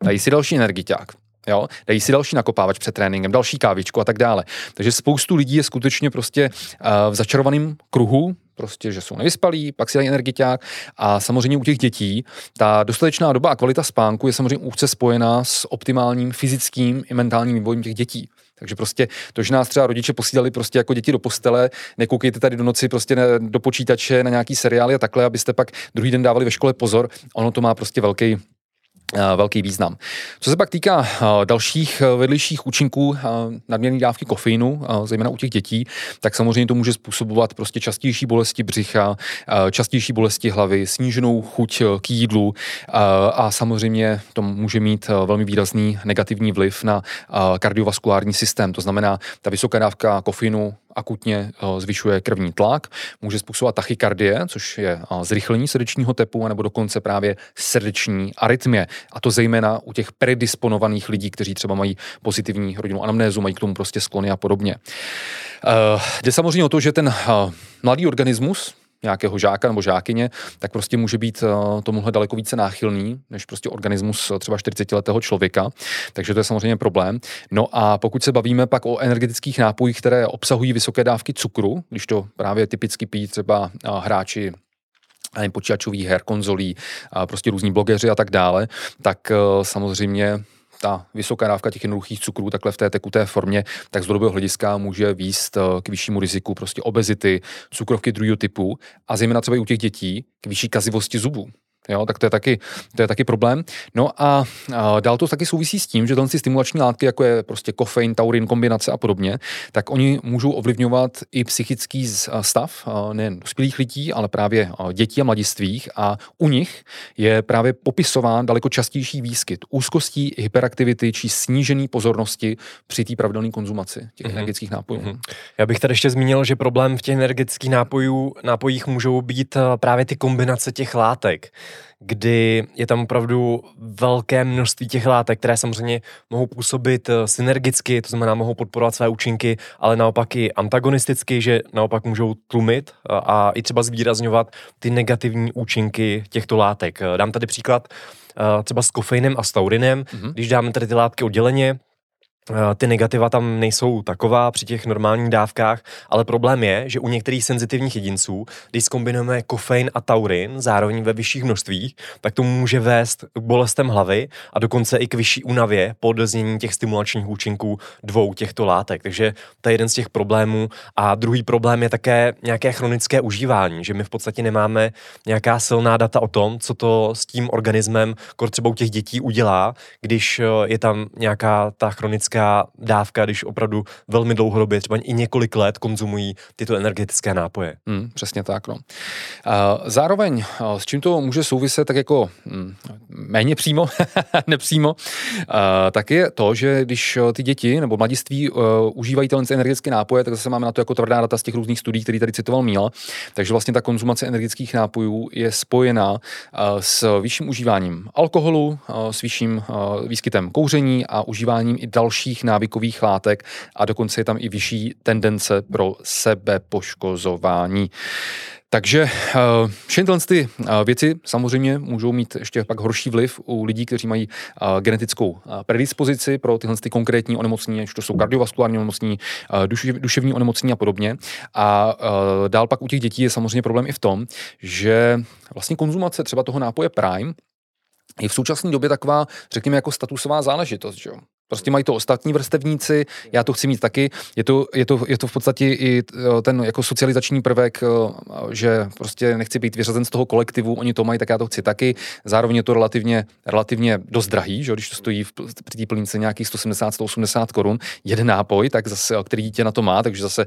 Dají si další energiťák. Jo? Dají si další nakopávač před tréninkem, další kávičku a tak dále. Takže spoustu lidí je skutečně prostě uh, v začarovaném kruhu, prostě, že jsou nevyspalí, pak si dají energiťák a samozřejmě u těch dětí ta dostatečná doba a kvalita spánku je samozřejmě úzce spojená s optimálním fyzickým i mentálním vývojem těch dětí. Takže prostě to, že nás třeba rodiče posílali prostě jako děti do postele, nekoukejte tady do noci prostě do počítače na nějaký seriály a takhle, abyste pak druhý den dávali ve škole pozor, ono to má prostě velký velký význam. Co se pak týká eh, dalších eh, vedlejších účinků nadměrné dávky kofeinu, zejména u těch dětí, tak samozřejmě to může způsobovat prostě častější bolesti břicha, častější bolesti hlavy, sníženou chuť k jídlu a samozřejmě to může mít velmi výrazný negativní vliv na kardiovaskulární systém. To znamená, ta vysoká dávka kofeinu akutně eh, zvyšuje krevní tlak, může způsobovat tachykardie, což je eh, zrychlení srdečního tepu, nebo dokonce právě srdeční arytmie. A to zejména u těch predisponovaných lidí, kteří třeba mají pozitivní rodinnou anamnézu, mají k tomu prostě sklony a podobně. Uh, jde samozřejmě o to, že ten mladý organismus, nějakého žáka nebo žákyně, tak prostě může být uh, tomuhle daleko více náchylný, než prostě organismus uh, třeba 40-letého člověka. Takže to je samozřejmě problém. No a pokud se bavíme pak o energetických nápojích, které obsahují vysoké dávky cukru, když to právě typicky pijí třeba uh, hráči počítačových her, konzolí, prostě různí blogeři a tak dále, tak samozřejmě ta vysoká dávka těch jednoduchých cukrů takhle v té tekuté formě, tak z dlouhodobého hlediska může výst eh, k vyššímu riziku prostě obezity, cukrovky druhého typu a zejména třeba i u těch dětí k vyšší kazivosti zubů. Jo, tak to je taky, to je taky problém. No a, a dál to taky souvisí s tím, že tyhle stimulační látky, jako je prostě kofein, taurin, kombinace a podobně, tak oni můžou ovlivňovat i psychický stav nejen dospělých lidí, ale právě dětí a mladistvých a u nich je právě popisován daleko častější výskyt úzkostí, hyperaktivity či snížený pozornosti při té pravidelné konzumaci těch mm-hmm. energetických nápojů. Mm-hmm. Já bych tady ještě zmínil, že problém v těch energetických nápojů, nápojích můžou být právě ty kombinace těch látek kdy je tam opravdu velké množství těch látek, které samozřejmě mohou působit eh, synergicky, to znamená mohou podporovat své účinky, ale naopak i antagonisticky, že naopak můžou tlumit a, eh, a i třeba zvýrazňovat ty negativní účinky těchto látek. Eh, dám tady příklad třeba s kofeinem a s taurinem. Mm-hmm. Když dáme tady ty látky odděleně, ty negativa tam nejsou taková při těch normálních dávkách, ale problém je, že u některých senzitivních jedinců, když zkombinujeme kofein a taurin zároveň ve vyšších množstvích, tak to může vést k bolestem hlavy a dokonce i k vyšší únavě po doznění těch stimulačních účinků dvou těchto látek. Takže to je jeden z těch problémů. A druhý problém je také nějaké chronické užívání, že my v podstatě nemáme nějaká silná data o tom, co to s tím organismem, třeba u těch dětí udělá, když eh, je tam nějaká ta chronická nízká dávka, když opravdu velmi dlouhodobě, třeba i několik let konzumují tyto energetické nápoje. Hmm, přesně tak. No. Zároveň, s čím to může souviset, tak jako hm, méně přímo, nepřímo, tak je to, že když ty děti nebo mladiství uh, užívají tyhle energetické nápoje, tak zase máme na to jako tvrdá data z těch různých studií, které tady citoval Míla. Takže vlastně ta konzumace energetických nápojů je spojená uh, s vyšším užíváním alkoholu, s vyšším výskytem kouření a užíváním i dalších návykových látek a dokonce je tam i vyšší tendence pro sebepoškozování. Takže uh, všechny ty uh, věci samozřejmě můžou mít ještě pak horší vliv u lidí, kteří mají uh, genetickou predispozici pro tyhle ty konkrétní onemocnění, ať to jsou kardiovaskulární onemocnění, dušev, duševní onemocnění a podobně. A dál pak u těch dětí je samozřejmě problém i v tom, že vlastně konzumace třeba toho nápoje Prime je v současné době taková, řekněme, jako statusová záležitost. Že? Prostě mají to ostatní vrstevníci, já to chci mít taky. Je to, je to, je to v podstatě i eh, ten jako socializační prvek, eh, že prostě nechci být vyřazen z toho kolektivu, oni to mají, tak já to chci taky. Zároveň je to relativně, relativně dost drahý, že když to stojí v, při té plínce nějakých 170-180 korun, jeden nápoj, tak zase, který dítě na to má, takže zase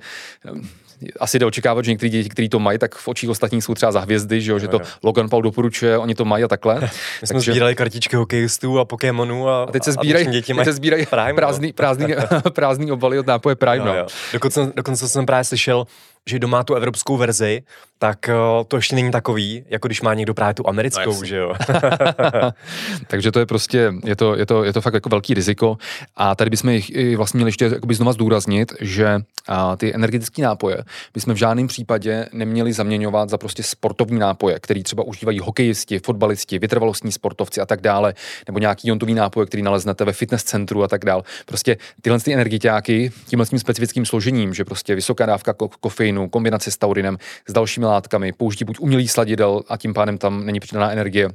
asi jde očekávat, že někteří děti, kteří to mají, tak v očích ostatních jsou třeba za hvězdy, že, jo, že to Logan Paul doporučuje, oni to mají a takhle. My jsme Takže... sbírali kartičky hokejistů a Pokémonů a, a teď se sbírají, děti teď se sbírají Prime, prázdný, prázdný, prázdný obaly od nápoje Prime. Jo, no. jo. Dokonce, dokonce jsem právě slyšel, že doma tu evropskou verzi, tak uh, to ještě není takový, jako když má někdo právě tu americkou, no, že jo. Takže to je prostě, je to, je to, je to fakt jako velký riziko a tady bychom jich i vlastně měli ještě jakoby znova zdůraznit, že a ty energetické nápoje bychom v žádném případě neměli zaměňovat za prostě sportovní nápoje, který třeba užívají hokejisti, fotbalisti, vytrvalostní sportovci a tak dále, nebo nějaký jontový nápoje, který naleznete ve fitness centru a tak dále. Prostě tyhle ty energiťáky tímhle tím specifickým složením, že prostě vysoká dávka kofeinu, kombinace s taurinem, s dalšími látkami, použití buď umělých sladidel a tím pádem tam není přidaná energie,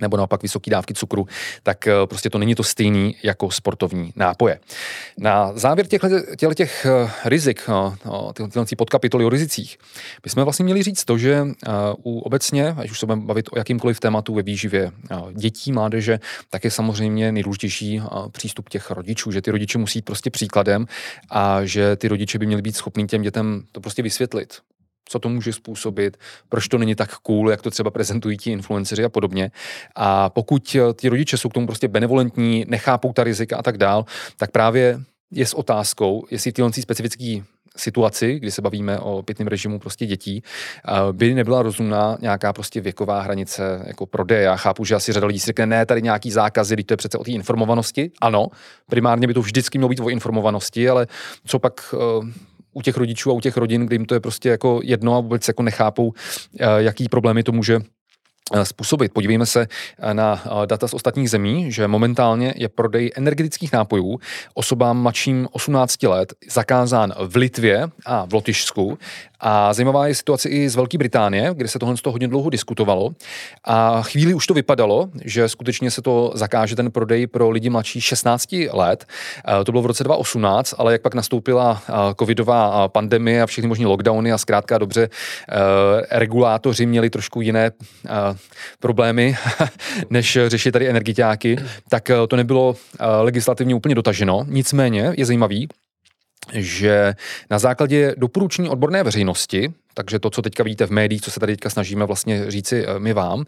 nebo naopak vysoké dávky cukru, tak eh, prostě to není to stejný jako sportovní nápoje. Na závěr těchto těch, těch eh, rizik, eh, tyhle podkapitoly o rizicích, bychom vlastně měli říct to, že u obecně, až už se budeme bavit o jakýmkoliv tématu ve výživě dětí, mládeže, tak je samozřejmě nejdůležitější přístup těch rodičů, že ty rodiče musí jít prostě příkladem a že ty rodiče by měli být schopní těm dětem to prostě vysvětlit co to může způsobit, proč to není tak cool, jak to třeba prezentují ti influenceři a podobně. A pokud eh, ti rodiče jsou k tomu prostě benevolentní, nechápou ta rizika a tak dál, tak právě je s otázkou, jestli v téhle specifické situaci, kdy se bavíme o pitném režimu prostě dětí, eh, by nebyla rozumná nějaká prostě věková hranice jako prodeje. Já chápu, že asi řada lidí si řekne, ne, tady nějaký zákazy, když to je přece o té informovanosti. Ano, primárně by to vždycky mělo být o informovanosti, ale co pak eh, u těch rodičů a u těch rodin, kdy jim to je prostě jako jedno a vůbec jako nechápou, eh, jaký problémy to může eh, způsobit. Podívejme se eh, na data z ostatních zemí, že momentálně je prodej energetických nápojů osobám mladším 18 let zakázán v Litvě a v Lotyšsku a zajímavá je situace i z Velké Británie, kde se tohle z toho hodně dlouho diskutovalo. A chvíli už to vypadalo, že skutečně se to zakáže ten prodej pro lidi mladší 16 let. To bylo v roce 2018, ale jak pak nastoupila covidová pandemie a všechny možné lockdowny a zkrátka dobře regulátoři měli trošku jiné problémy, než řešit tady energiťáky, tak to nebylo legislativně úplně dotaženo. Nicméně je zajímavý, že na základě doporučení odborné veřejnosti, takže to, co teďka vidíte v médiích, co se tady teďka snažíme vlastně říci eh, my vám,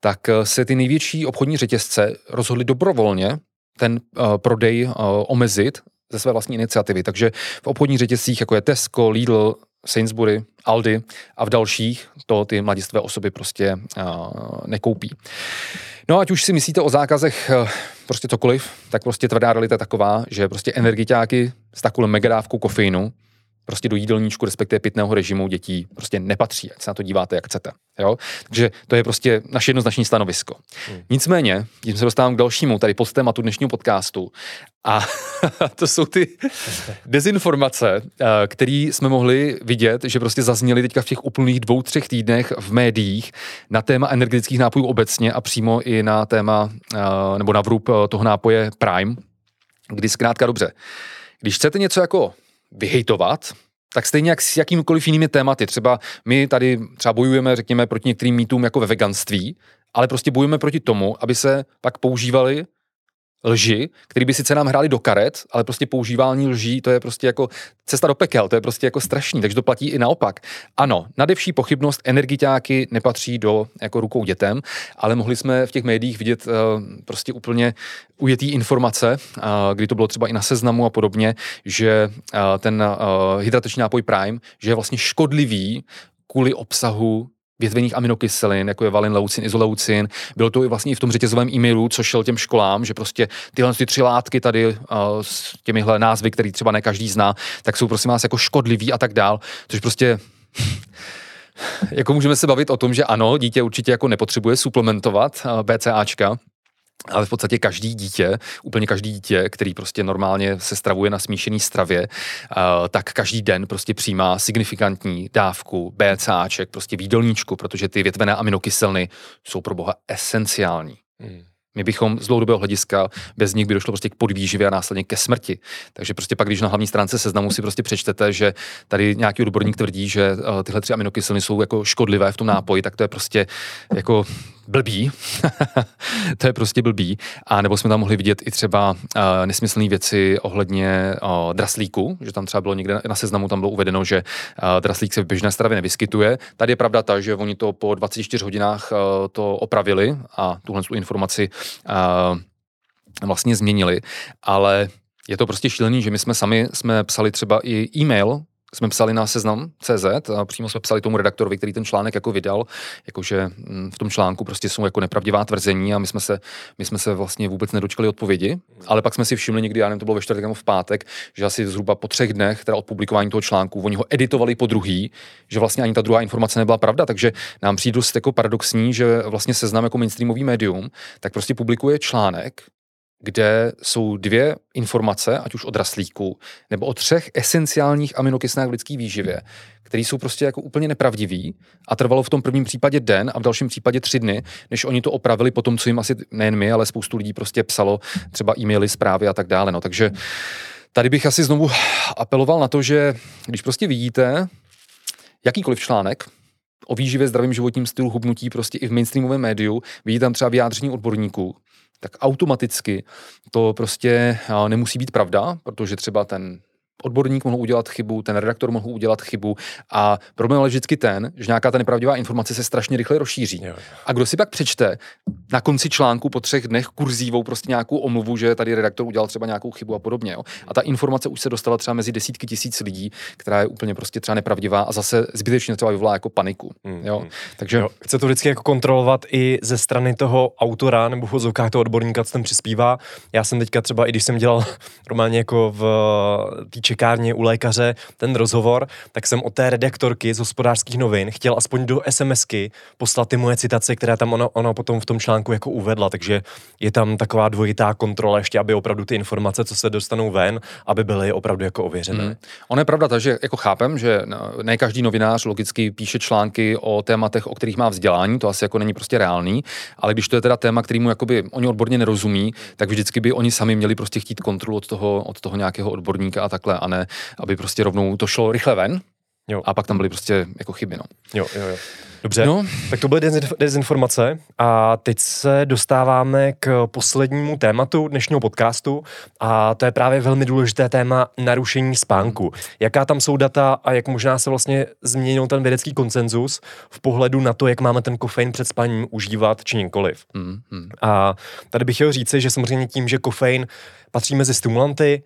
tak eh, se ty největší obchodní řetězce rozhodly dobrovolně ten uh, prodej uh, omezit ze své vlastní iniciativy. Takže v obchodních řetězcích, jako je Tesco, Lidl, Sainsbury, Aldi a v dalších to ty mladistvé osoby prostě uh, nekoupí. No ať už si myslíte o zákazech uh, prostě cokoliv, tak prostě tvrdá realita taková, že prostě energiťáky s takovou megadávkou kofeinu prostě do jídelníčku, respektive pitného režimu dětí prostě nepatří, ať se na to díváte, jak chcete. Jo? Takže to je prostě naše jednoznačné stanovisko. Hmm. Nicméně, tím se dostávám k dalšímu tady pod tématu dnešního podcastu a to jsou ty dezinformace, eh, které jsme mohli vidět, že prostě zazněly teďka v těch úplných dvou, třech týdnech v médiích na téma energetických nápojů obecně a přímo i na téma, eh, nebo na vrub eh, toho nápoje Prime, kdy zkrátka dobře, když chcete něco jako vyhejtovat, tak stejně jak s jakýmkoliv jinými tématy. Třeba my tady třeba bojujeme, řekněme, proti některým mýtům jako ve veganství, ale prostě bojujeme proti tomu, aby se pak používali lži, který by sice nám hráli do karet, ale prostě používání lží, to je prostě jako cesta do pekel, to je prostě jako strašný, takže to platí i naopak. Ano, nadevší pochybnost, energiťáky nepatří do jako rukou dětem, ale mohli jsme v těch médiích vidět uh, prostě úplně ujetý informace, uh, kdy to bylo třeba i na seznamu a podobně, že uh, ten uh, hydratační nápoj Prime, že je vlastně škodlivý kvůli obsahu větvených aminokyselin, jako je valin, leucin, izoleucin. Bylo to i vlastně i v tom řetězovém e-mailu, co šel těm školám, že prostě tyhle ty tři látky tady uh, s těmihle názvy, který třeba ne každý zná, tak jsou prosím vás jako škodlivý a tak dál, což prostě jako můžeme se bavit o tom, že ano, dítě určitě jako nepotřebuje suplementovat uh, BCAčka, ale v podstatě každý dítě, úplně každý dítě, který prostě normálně se stravuje na smíšený stravě, tak každý den prostě přijímá signifikantní dávku BCAček, prostě výdelníčku, protože ty větvené aminokyseliny jsou pro boha esenciální. Hmm. My bychom z dlouhodobého hlediska bez nich by došlo prostě k podvýživě a následně ke smrti. Takže prostě pak, když na hlavní stránce seznamu si prostě přečtete, že tady nějaký odborník tvrdí, že uh, tyhle tři aminokyseliny jsou jako škodlivé v tom nápoji, tak to je prostě jako blbý. to je prostě blbý. A nebo jsme tam mohli vidět i třeba uh, nesmyslné věci ohledně uh, draslíku, že tam třeba bylo někde na seznamu, tam bylo uvedeno, že uh, draslík se v běžné stravě nevyskytuje. Tady je pravda ta, že oni to po 24 hodinách uh, to opravili a tuhle tu informaci uh, vlastně změnili, ale je to prostě šílený, že my jsme sami jsme psali třeba i e-mail jsme psali na seznam CZ a přímo jsme psali tomu redaktorovi, který ten článek jako vydal, jakože mm, v tom článku prostě jsou jako nepravdivá tvrzení a my jsme se, my jsme se vlastně vůbec nedočkali odpovědi, ale pak jsme si všimli někdy, já nevím, to bylo ve čtvrtek nebo v pátek, že asi zhruba po třech dnech, teda od publikování toho článku, oni ho editovali po druhý, že vlastně ani ta druhá informace nebyla pravda, takže nám přijde dost jako paradoxní, že vlastně seznam jako mainstreamový médium, tak prostě publikuje článek, kde jsou dvě informace, ať už od raslíku, nebo o třech esenciálních aminokyslínách v lidské výživě, které jsou prostě jako úplně nepravdivý a trvalo v tom prvním případě den a v dalším případě tři dny, než oni to opravili po tom, co jim asi nejen my, ale spoustu lidí prostě psalo třeba e-maily, zprávy a tak dále. No, takže tady bych asi znovu apeloval na to, že když prostě vidíte jakýkoliv článek, o výživě, zdravým životním stylu, hubnutí prostě i v mainstreamovém médiu, vidíte tam třeba vyjádření odborníků, tak automaticky to prostě nemusí být pravda, protože třeba ten odborník mohl udělat chybu, ten redaktor mohl udělat chybu a problém je vždycky ten, že nějaká ta nepravdivá informace se strašně rychle rozšíří. Jo. A kdo si pak přečte na konci článku po třech dnech kurzívou prostě nějakou omluvu, že tady redaktor udělal třeba nějakou chybu a podobně. Jo. A ta informace už se dostala třeba mezi desítky tisíc lidí, která je úplně prostě třeba nepravdivá a zase zbytečně třeba vyvolá jako paniku. Mm, jo. Takže jo. chce to vždycky jako kontrolovat i ze strany toho autora nebo v toho odborníka, co tam přispívá. Já jsem teďka třeba, i když jsem dělal normálně jako v té čekárně u lékaře ten rozhovor, tak jsem od té redaktorky z hospodářských novin chtěl aspoň do SMSky poslat ty moje citace, které tam ona, ona potom v tom článku jako uvedla, takže je tam taková dvojitá kontrola ještě, aby opravdu ty informace, co se dostanou ven, aby byly opravdu jako ověřené. Hmm. Ono je pravda, takže jako chápem, že ne každý novinář logicky píše články o tématech, o kterých má vzdělání, to asi jako není prostě reálný, ale když to je teda téma, kterýmu jakoby oni odborně nerozumí, tak vždycky by oni sami měli prostě chtít kontrolu od toho, od toho nějakého odborníka a takhle a ne, aby prostě rovnou to šlo rychle ven, Jo. A pak tam byly prostě jako chyby, no. Jo, jo, jo. Dobře, no. tak to byly dezinformace a teď se dostáváme k poslednímu tématu dnešního podcastu a to je právě velmi důležité téma narušení spánku. Jaká tam jsou data a jak možná se vlastně změnil ten vědecký konsenzus v pohledu na to, jak máme ten kofein před spaním užívat či nikoliv. Mm, mm. A tady bych chtěl říci, že samozřejmě tím, že kofein patří mezi stimulanty,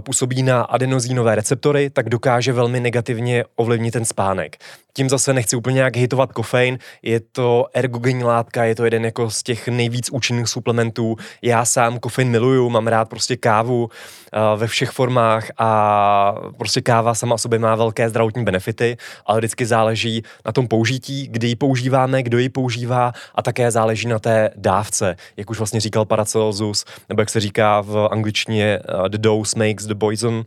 působí na adenozínové receptory, tak dokáže velmi negativně ovlivnit ten spánek. Tím zase nechci úplně nějak hitovat kofein, je to ergogenní látka, je to jeden jako z těch nejvíc účinných suplementů. Já sám kofein miluju, mám rád prostě kávu uh, ve všech formách a prostě káva sama o sobě má velké zdravotní benefity, ale vždycky záleží na tom použití, kdy ji používáme, kdo ji používá a také záleží na té dávce, jak už vlastně říkal Paracelsus, nebo jak se říká v angličtině uh, the dose makes the poison,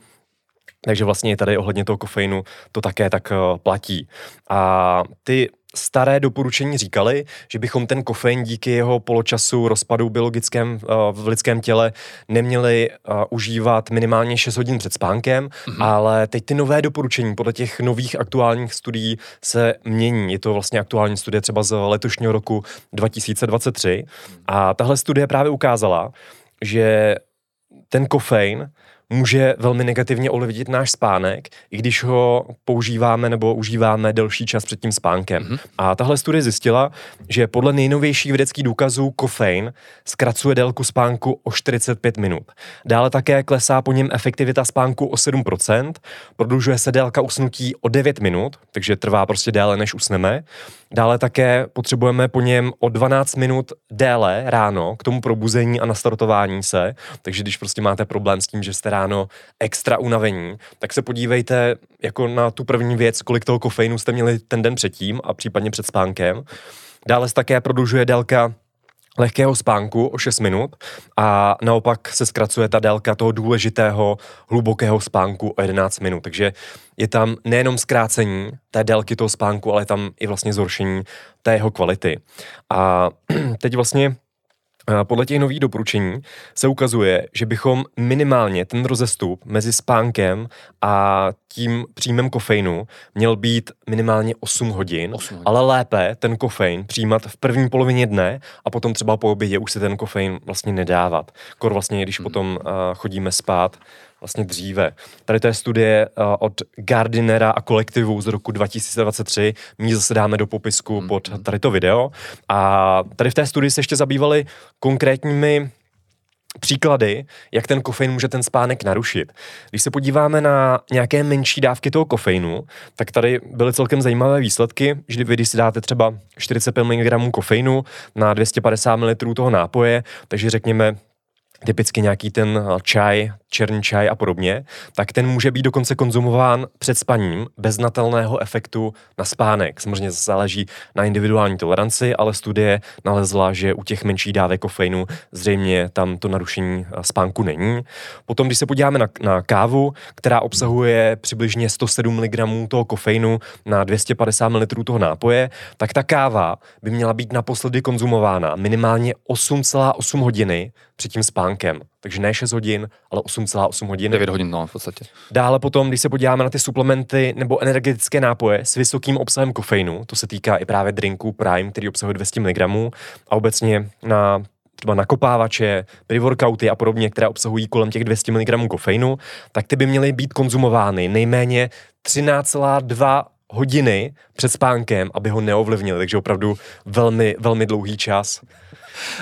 takže vlastně tady ohledně toho kofeinu to také tak uh, platí. A ty staré doporučení říkali, že bychom ten kofein díky jeho poločasu rozpadu biologickém uh, v lidském těle neměli uh, užívat minimálně 6 hodin před spánkem, mm-hmm. ale teď ty nové doporučení podle těch nových aktuálních studií se mění. Je to vlastně aktuální studie třeba z letošního roku 2023 a tahle studie právě ukázala, že ten kofein může velmi negativně ovlivnit náš spánek, i když ho používáme nebo užíváme delší čas před tím spánkem. Mm-hmm. A tahle studie zjistila, že podle nejnovějších vědeckých důkazů kofein zkracuje délku spánku o 45 minut. Dále také klesá po něm efektivita spánku o 7%, prodlužuje se délka usnutí o 9 minut, takže trvá prostě déle, než usneme. Dále také potřebujeme po něm o 12 minut déle ráno k tomu probuzení a nastartování se, takže když prostě máte problém s tím, že jste ráno extra unavení, tak se podívejte jako na tu první věc, kolik toho kofeinu jste měli ten den předtím a případně před spánkem. Dále se také prodlužuje délka lehkého spánku o 6 minut a naopak se zkracuje ta délka toho důležitého hlubokého spánku o 11 minut. Takže je tam nejenom zkrácení té délky toho spánku, ale je tam i vlastně zhoršení té jeho kvality. A teď vlastně podle těch nových doporučení se ukazuje, že bychom minimálně ten rozestup mezi spánkem a tím příjmem kofeinu měl být minimálně 8 hodin, 8 hodin, ale lépe ten kofein přijímat v první polovině dne a potom třeba po obědě už se ten kofein vlastně nedávat. Kor vlastně, když hmm. potom uh, chodíme spát vlastně dříve. Tady to je studie uh, od Gardinera a kolektivu z roku 2023. My zase dáme do popisku hmm. pod tady to video. A tady v té studii se ještě zabývali konkrétními příklady, jak ten kofein může ten spánek narušit. Když se podíváme na nějaké menší dávky toho kofeinu, tak tady byly celkem zajímavé výsledky, že vy, když si dáte třeba 45 mg kofeinu na 250 ml toho nápoje, takže řekněme typicky nějaký ten čaj, černý čaj a podobně, tak ten může být dokonce konzumován před spaním bez znatelného efektu na spánek. Samozřejmě záleží na individuální toleranci, ale studie nalezla, že u těch menších dávek kofeinu zřejmě tam to narušení spánku není. Potom, když se podíváme na, na kávu, která obsahuje přibližně 107 mg toho kofeinu na 250 ml toho nápoje, tak ta káva by měla být naposledy konzumována minimálně 8,8 hodiny před tím spánkem. Takže ne 6 hodin, ale 8,8 hodin. 9 hodin, no, v podstatě. Dále potom, když se podíváme na ty suplementy nebo energetické nápoje s vysokým obsahem kofeinu, to se týká i právě drinku Prime, který obsahuje 200 mg, a obecně na třeba nakopávače, pre-workouty a podobně, které obsahují kolem těch 200 mg kofeinu, tak ty by měly být konzumovány nejméně 13,2 hodiny před spánkem, aby ho neovlivnili, takže opravdu velmi, velmi dlouhý čas.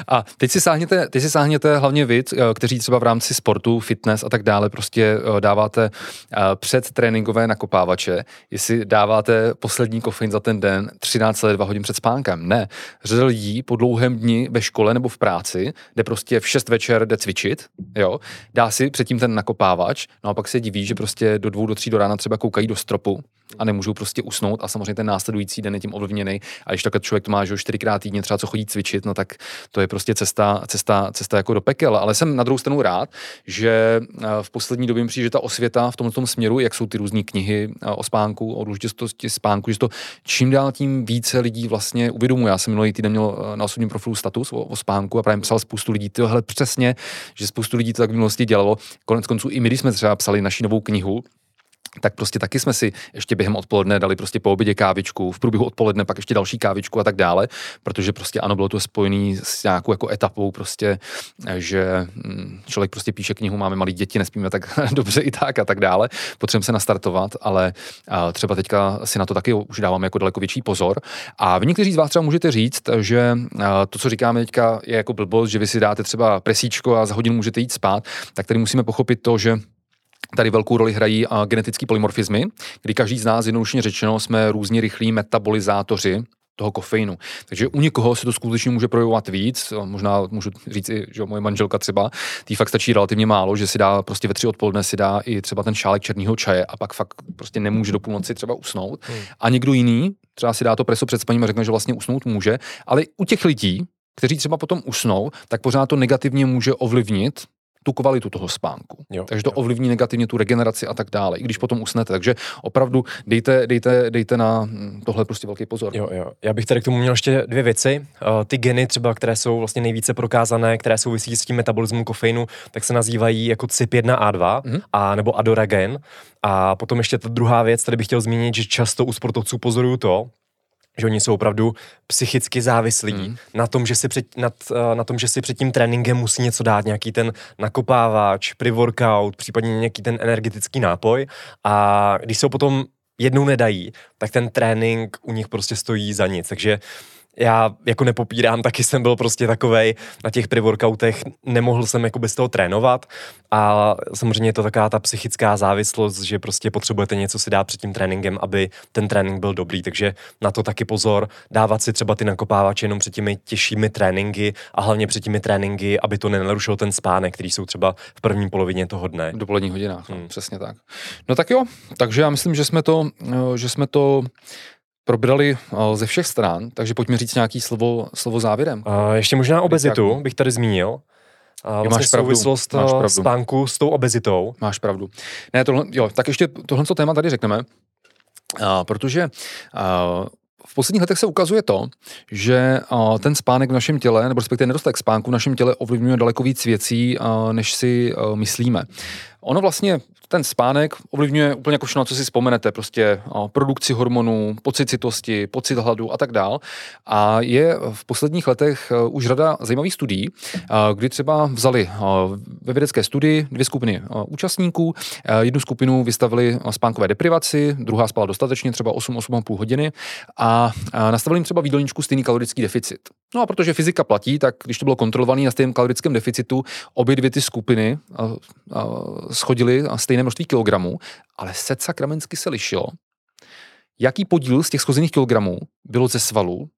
A teď si sáhněte, teď si sáhněte hlavně vy, eh, kteří třeba v rámci sportu, fitness a tak dále prostě eh, dáváte eh, před tréninkové nakopávače, jestli dáváte poslední kofein za ten den 13,2 hodin před spánkem. Ne. Řada lidí po dlouhém dni ve škole nebo v práci, kde prostě v 6 večer jde cvičit, jo, dá si předtím ten nakopávač, no a pak se diví, že prostě do dvou, do tří do rána třeba koukají do stropu a nemůžou prostě usnout a samozřejmě ten následující den je tím ovlivněný. A když takhle člověk to má, že čtyřikrát týdně třeba co chodí cvičit, no tak to je prostě cesta, cesta, cesta jako do pekel. Ale jsem na druhou stranu rád, že eh, v poslední době přijde, že ta osvěta v tomto tom směru, jak jsou ty různé knihy eh, o spánku, o důležitosti spánku, že to čím dál tím více lidí vlastně uvědomuje. Já jsem minulý týden měl eh, na osobním profilu status o, o spánku a právě psal spoustu lidí, tyhle přesně, že spoustu lidí to tak v minulosti dělalo. Konec konců i my, když jsme třeba psali naši novou knihu, tak prostě taky jsme si ještě během odpoledne dali prostě po obědě kávičku, v průběhu odpoledne pak ještě další kávičku a tak dále, protože prostě ano, bylo to spojený s nějakou jako etapou prostě, že hm, člověk prostě píše knihu, máme malé děti, nespíme tak dobře i tak a tak dále, potřebujeme se nastartovat, ale třeba teďka si na to taky už dáváme jako daleko větší pozor. A vy někteří z vás třeba můžete říct, že to, co říkáme teďka, je jako blbost, že vy si dáte třeba presíčko a za hodinu můžete jít spát, tak tady musíme pochopit to, že Tady velkou roli hrají genetické polymorfizmy, kdy každý z nás, jednoduše řečeno, jsme různě rychlí metabolizátoři toho kofeinu. Takže u někoho se to skutečně může projevovat víc, možná můžu říct i, že moje manželka třeba, tý fakt stačí relativně málo, že si dá prostě ve tři odpoledne si dá i třeba ten šálek černého čaje a pak fakt prostě nemůže do půlnoci třeba usnout. Hmm. A někdo jiný třeba si dá to preso před spaním a řekne, že vlastně usnout může, ale u těch lidí, kteří třeba potom usnou, tak pořád to negativně může ovlivnit tu kvalitu toho spánku. Jo, Takže to jo. ovlivní negativně tu regeneraci a tak dále, i když potom usnete. Takže opravdu dejte, dejte, dejte na hm, tohle prostě velký pozor. Jo, jo. Já bych tady k tomu měl ještě dvě věci. Uh, ty geny třeba, které jsou vlastně nejvíce prokázané, které souvisí s tím metabolismem kofeinu, tak se nazývají jako CYP1A2 mm-hmm. a nebo adoragen. A potom ještě ta druhá věc, tady bych chtěl zmínit, že často u sportovců pozoruju to, že oni jsou opravdu psychicky závislí mm. na, tom, že si před, nad, eh, na tom, že si před tím tréninkem musí něco dát, nějaký ten nakopávač, pre-workout, případně nějaký ten energetický nápoj a když se ho potom jednou nedají, tak ten trénink u nich prostě stojí za nic, takže já jako nepopírám, taky jsem byl prostě takovej na těch pre-workoutech, nemohl jsem jako bez toho trénovat a samozřejmě je to taková ta psychická závislost, že prostě potřebujete něco si dát před tím tréninkem, aby ten trénink byl dobrý, takže na to taky pozor, dávat si třeba ty nakopávače jenom před těmi těžšími tréninky a hlavně před těmi tréninky, aby to nenarušil ten spánek, který jsou třeba v první polovině toho dne. V dopoledních hodinách, no, hmm. přesně tak. No tak jo, takže já myslím, že jsme to, že jsme to probrali eh, ze všech stran, takže pojďme říct nějaký slovo, slovo závěrem. A ještě možná obezitu bych tady zmínil. A vlastně máš pravdu, souvislost máš eh, pravdu. spánku s tou obezitou. Máš pravdu. Ne, tohle, jo, tak ještě tohle co téma tady řekneme, a, protože a, v posledních letech se ukazuje to, že a, ten spánek v našem těle, nebo respektive nedostatek spánku v našem těle ovlivňuje daleko víc věcí, a, než si a, myslíme. Ono vlastně ten spánek ovlivňuje úplně jako všechno, co si vzpomenete, prostě produkci hormonů, pocit citosti, pocit hladu a tak dál. A je v posledních letech e, už řada zajímavých studií, kdy třeba vzali ve vědecké studii dvě skupiny účastníků, jednu skupinu vystavili spánkové deprivaci, druhá spala dostatečně, třeba 8-8,5 hodiny a nastavili jim třeba v jídelníčku stejný kalorický deficit. No a protože fyzika platí, tak když to bylo kontrolované na stejném kalorickém deficitu, obě dvě ty skupiny schodily stejné množství kilogramů, ale set sakramensky se lišilo, jaký podíl z těch schozených kilogramů bylo ze svalů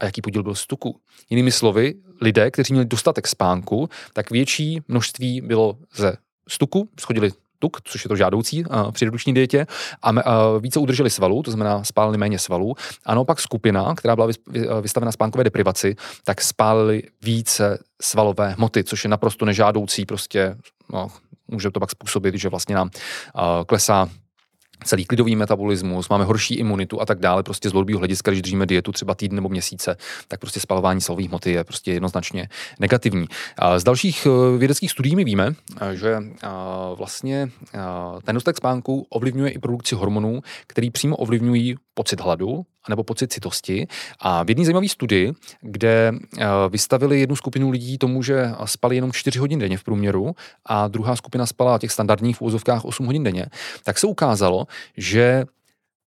a jaký podíl byl z tuku. Jinými slovy, lidé, kteří měli dostatek spánku, tak větší množství bylo ze stuku, schodili tuk, což je to žádoucí a, při redukční dietě, a, a více udrželi svalů, to znamená spálili méně svalů. A naopak skupina, která byla vystavena spánkové deprivaci, tak spálili více svalové hmoty, což je naprosto nežádoucí prostě no, může to pak způsobit, že vlastně nám klesá celý klidový metabolismus, máme horší imunitu a tak dále. Prostě z dlouhodobého hlediska, když držíme dietu třeba týden nebo měsíce, tak prostě spalování svalových hmoty je prostě jednoznačně negativní. Z dalších e, vědeckých studií my víme, že vlastně ten dostatek spánku ovlivňuje i produkci hormonů, který přímo ovlivňují pocit hladu nebo pocit citosti. A v jedné zajímavé studii, kde vystavili jednu skupinu lidí tomu, že spali jenom 4 hodin denně v průměru a druhá skupina spala těch standardních v úzovkách 8 hodin denně, tak se ukázalo, že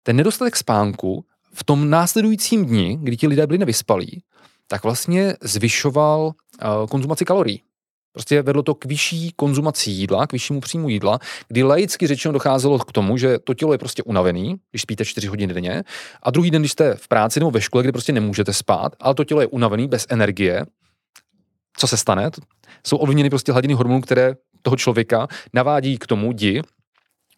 ten nedostatek spánku v tom následujícím dni, kdy ti lidé byli nevyspalí, tak vlastně zvyšoval konzumaci kalorií. Prostě vedlo to k vyšší konzumaci jídla, k vyššímu příjmu jídla, kdy laicky řečeno docházelo k tomu, že to tělo je prostě unavený, když spíte 4 hodiny denně, a druhý den, když jste v práci nebo ve škole, kde prostě nemůžete spát, ale to tělo je unavený, bez energie, co se stane? Jsou ovlivněny prostě hladiny hormonů, které toho člověka navádí k tomu, di,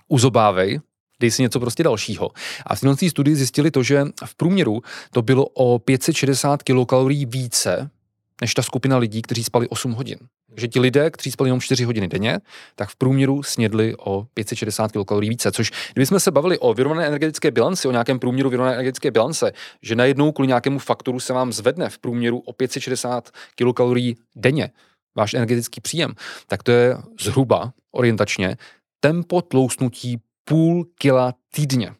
uzobávej, dej si něco prostě dalšího. A v studii zjistili to, že v průměru to bylo o 560 kilokalorií více než ta skupina lidí, kteří spali 8 hodin. Že ti lidé, kteří spali jenom 4 hodiny denně, tak v průměru snědli o 560 kilokalorií více. Což, kdybychom se bavili o vyrovnané energetické bilanci, o nějakém průměru vyrovnané energetické bilance, že najednou kvůli nějakému faktoru se vám zvedne v průměru o 560 kilokalorií denně váš energetický příjem, tak to je zhruba orientačně tempo tlousnutí půl kila týdně.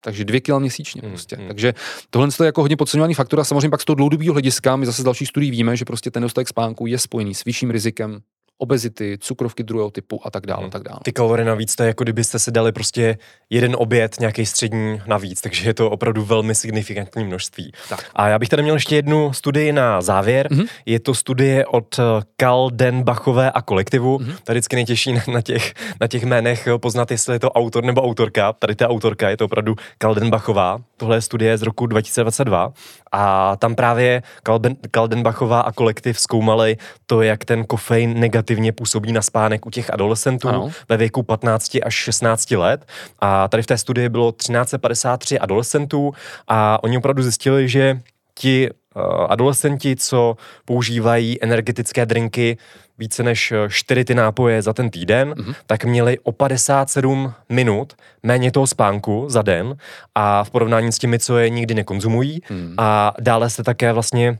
Takže dvě kila měsíčně hmm, prostě. Hmm. Takže tohle je jako hodně podceňovaný faktor a samozřejmě pak z toho dlouhodobého hlediska my zase z dalších studií víme, že prostě ten dostatek spánku je spojený s vyšším rizikem obezity, cukrovky druhého typu a tak dále. Hmm. tak dále. Ty kalorie navíc, to je jako kdybyste si dali prostě jeden oběd, nějaký střední navíc, takže je to opravdu velmi signifikantní množství. Tak. A já bych tady měl ještě jednu studii na závěr. Mm-hmm. Je to studie od Kaldenbachové a kolektivu. Mm-hmm. Tady vždycky nejtěžší na, na, těch, na těch jménech poznat, jestli je to autor nebo autorka. Tady ta autorka je to opravdu Kaldenbachová. Tohle je studie z roku 2022 a tam právě Kalben, Kaldenbachová a kolektiv zkoumali to, jak ten kofein negativně působí na spánek u těch adolescentů ano. ve věku 15 až 16 let. A tady v té studii bylo 1353 adolescentů a oni opravdu zjistili, že ti uh, adolescenti, co používají energetické drinky, více než čtyři ty nápoje za ten týden, mm-hmm. tak měli o 57 minut méně toho spánku za den a v porovnání s těmi, co je nikdy nekonzumují. Mm. A dále se také vlastně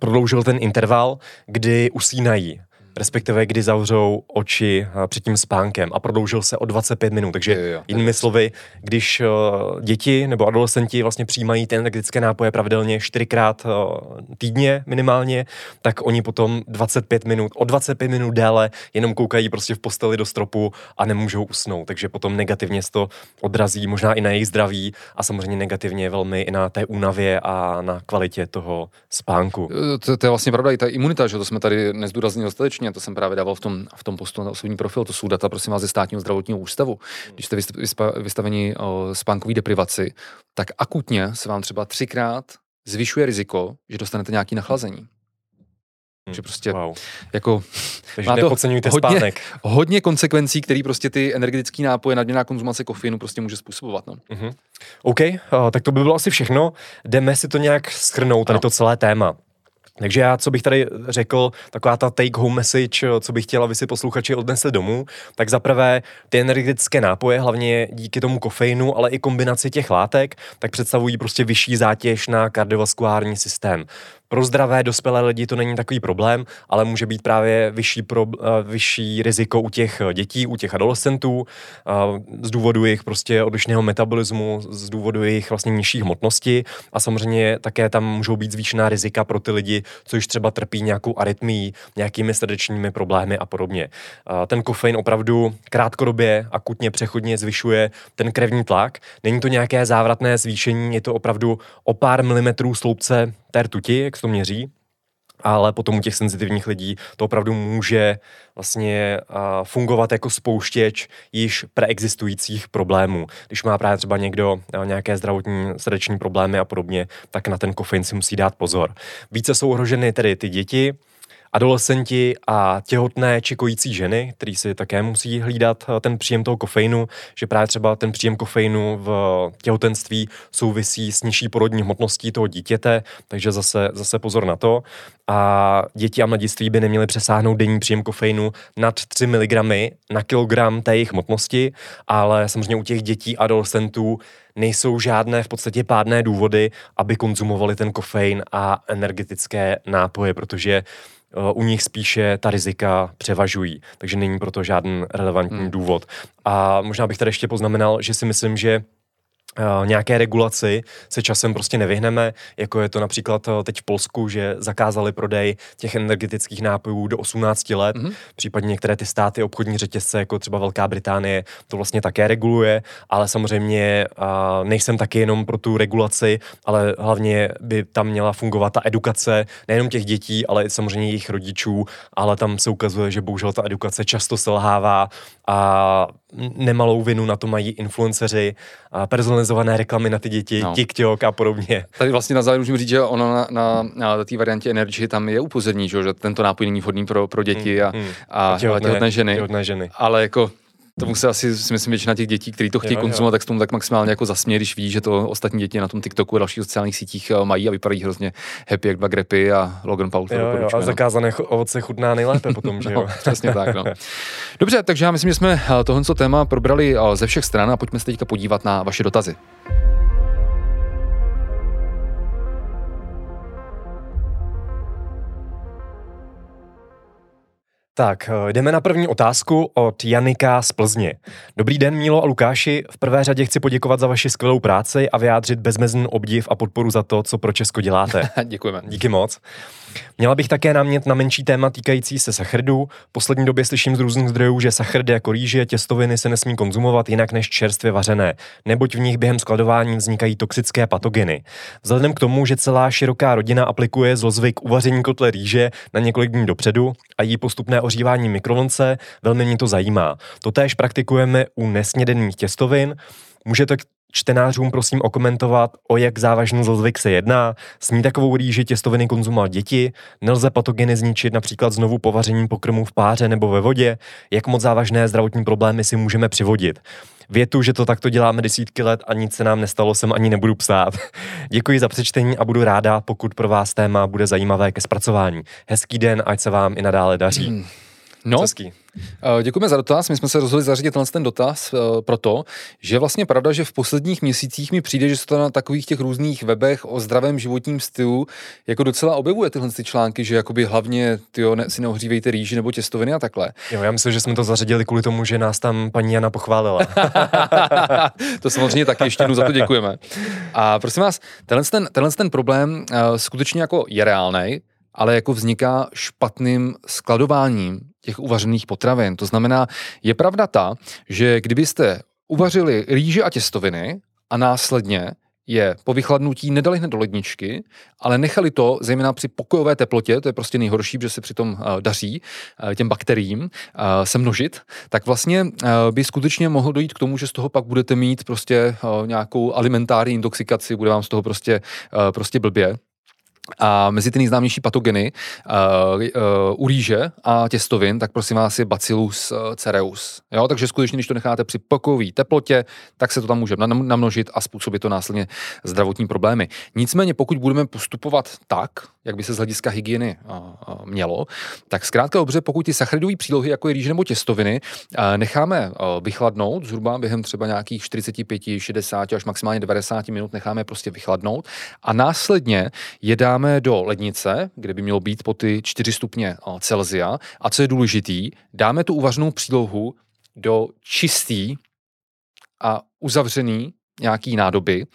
prodloužil ten interval, kdy usínají. Respektive kdy zavřou oči před tím spánkem a prodloužil se o 25 minut. Takže jo, jo, jinými slovy, když uh, děti nebo adolescenti vlastně přijímají ty energetické nápoje pravidelně čtyřikrát uh, týdně minimálně, tak oni potom 25 minut, o 25 minut déle jenom koukají prostě v posteli do stropu a nemůžou usnout. Takže potom negativně se to odrazí možná i na jejich zdraví a samozřejmě negativně velmi i na té únavě a na kvalitě toho spánku. To, to je vlastně pravda, i ta imunita, že to jsme tady nezdůraznili dostatečně, to jsem právě dával v tom, v tom postu na osobní profil, to jsou data, prosím vás, ze státního zdravotního ústavu. Když jste vystaveni spánkové deprivaci, tak akutně se vám třeba třikrát zvyšuje riziko, že dostanete nějaký nachlazení. Takže prostě wow. jako Takže má to hodně, spánek. hodně konsekvencí, které prostě ty energetické nápoje, nadměrná konzumace kofeinu prostě může způsobovat. No. Uh-huh. OK, uh, tak to by bylo asi všechno. Jdeme si to nějak schrnout, tady to celé téma. Takže já, co bych tady řekl, taková ta take home message, co bych chtěla, aby si posluchači odnesli domů, tak zaprvé ty energetické nápoje, hlavně díky tomu kofeinu, ale i kombinaci těch látek, tak představují prostě vyšší zátěž na kardiovaskulární systém. Pro zdravé dospělé lidi to není takový problém, ale může být právě vyšší, pro, uh, vyšší riziko u těch dětí, u těch adolescentů, uh, z důvodu jejich prostě odlišného metabolismu, z důvodu jejich vlastně nižší hmotnosti a samozřejmě také tam můžou být zvýšená rizika pro ty lidi, co již třeba trpí nějakou arytmií, nějakými srdečními problémy a podobně. Ten kofein opravdu krátkodobě, akutně, přechodně zvyšuje ten krevní tlak. Není to nějaké závratné zvýšení, je to opravdu o pár milimetrů sloupce té rtuti, jak se to měří, ale potom u těch senzitivních lidí to opravdu může vlastně fungovat jako spouštěč již preexistujících problémů. Když má právě třeba někdo nějaké zdravotní srdeční problémy a podobně, tak na ten kofein si musí dát pozor. Více jsou ohroženy tedy ty děti, adolescenti a těhotné či kojící ženy, který si také musí hlídat eh, ten příjem toho kofeinu, že právě třeba ten příjem kofeinu v těhotenství souvisí s nižší porodní hmotností toho dítěte, takže zase, zase pozor na to. A děti a mladiství by neměly přesáhnout denní příjem kofeinu nad 3 mg na kilogram té jejich hmotnosti, ale samozřejmě u těch dětí a adolescentů nejsou žádné v podstatě pádné důvody, aby konzumovali ten kofein a energetické nápoje, protože Eh, u nich spíše ta rizika převažují, takže není proto žádný relevantní hmm. důvod. A možná bych tady ještě poznamenal, že si myslím, že nějaké regulaci se časem prostě nevyhneme, jako je to například uh, teď v Polsku, že zakázali prodej těch energetických nápojů do 18 let, mm-hmm. případně některé ty státy, obchodní řetězce, jako třeba Velká Británie, to vlastně také reguluje, ale samozřejmě nejsem taky jenom pro tu regulaci, ale hlavně by tam měla fungovat ta edukace nejenom těch dětí, ale i samozřejmě jejich rodičů, ale tam se ukazuje, že bohužel ta edukace často selhává a nemalou vinu na to mají influenceři, a personalizované reklamy na ty děti, no. TikTok a podobně. Tady vlastně na závěr můžeme říct, že ono na, na, na té variantě Energy tam je upozorní, že, tento nápoj není vhodný pro, pro děti a, mm, mm. a, a těhotné, těhotné ženy. Těhotné ženy. Ale jako tomu se asi, si myslím, většina těch dětí, kteří to chtějí jo, konzumovat, jo. tak s tomu tak maximálně jako zasměje, když ví, že to ostatní děti na tom TikToku a dalších sociálních sítích eh, mají a vypadají hrozně happy, jak dva grepy a Logan Paul. Jo, jo, a zakázané ovoce chutná nejlépe potom, že no, jo? no, přesně tak, no. Dobře, takže já myslím, že jsme eh, tohle téma probrali eh, ze všech stran a pojďme se teďka podívat na vaše dotazy. Tak, eh, jdeme na první otázku od Janika z Plzně. Dobrý den, Mílo a Lukáši. V prvé řadě chci poděkovat za vaši skvělou práci a vyjádřit bezmezný obdiv a podporu za to, co pro Česko děláte. Děkujeme. Díky moc. Měla bych také námět na menší téma týkající se sachrdů. V poslední době slyším z různých zdrojů, že sachrdy jako rýže, těstoviny se nesmí konzumovat jinak než čerstvě vařené, neboť v nich během skladování vznikají toxické patogeny. Vzhledem k tomu, že celá široká rodina aplikuje zlozvyk uvaření kotle rýže na několik dní dopředu a jí postupné ořívání mikrovlnce, velmi mě to zajímá. Totéž praktikujeme u nesnědených těstovin, Můžete čtenářům prosím okomentovat, o jak závažný zlozvyk se jedná. Smí takovou rýži těstoviny konzumovat děti? Nelze patogeny zničit například znovu povařením pokrmu v páře nebo ve vodě? Jak moc závažné zdravotní problémy si můžeme přivodit? Větu, že to takto děláme desítky let a nic se nám nestalo, jsem ani nebudu psát. Děkuji za přečtení a budu ráda, pokud pro vás téma bude zajímavé ke zpracování. Hezký den, ať se vám i nadále daří. Hmm. No, Ceský. Eh, děkujeme za dotaz. My jsme se rozhodli zařadit tenhle ten dotaz uh, proto, že je vlastně pravda, že v posledních měsících mi přijde, že se to na takových těch různých webech o zdravém životním stylu jako docela objevuje tyhle ty články, že jakoby hlavně tyjo, ne, si neohřívejte rýži nebo těstoviny a takhle. Jo, já myslím, že jsme to zařadili kvůli tomu, že nás tam paní Jana pochválila. to samozřejmě taky ještě jednou za to děkujeme. A prosím vás, tenhle ten, tenhle ten problém uh, skutečně jako je reálný ale jako vzniká špatným skladováním těch uvařených potravin. To znamená, je pravda ta, že kdybyste uvařili rýže a těstoviny a následně je po vychladnutí nedali hned do ledničky, ale nechali to, zejména při pokojové teplotě, to je prostě nejhorší, protože se přitom uh, daří uh, těm bakteriím uh, se množit, tak vlastně uh, by skutečně mohlo dojít k tomu, že z toho pak budete mít prostě uh, nějakou alimentární intoxikaci, bude vám z toho prostě, uh, prostě blbě. A mezi ty nejznámější patogeny uh, uh, u rýže a těstovin, tak prosím vás je Bacillus cereus. Jo? Takže skutečně, když to necháte při pokojové teplotě, tak se to tam může namnožit a způsobit to následně zdravotní problémy. Nicméně, pokud budeme postupovat tak, jak by se z hlediska hygieny mělo, tak zkrátka dobře, pokud ty sacharidové přílohy, jako je rýže nebo těstoviny, necháme vychladnout zhruba během třeba nějakých 45, 60 až maximálně 90 minut necháme prostě vychladnout a následně je dáme dáme do lednice, kde by mělo být po ty 4 stupně Celzia. A co je důležitý, dáme tu uvařenou přílohu do čistý a uzavřený nějaký nádoby,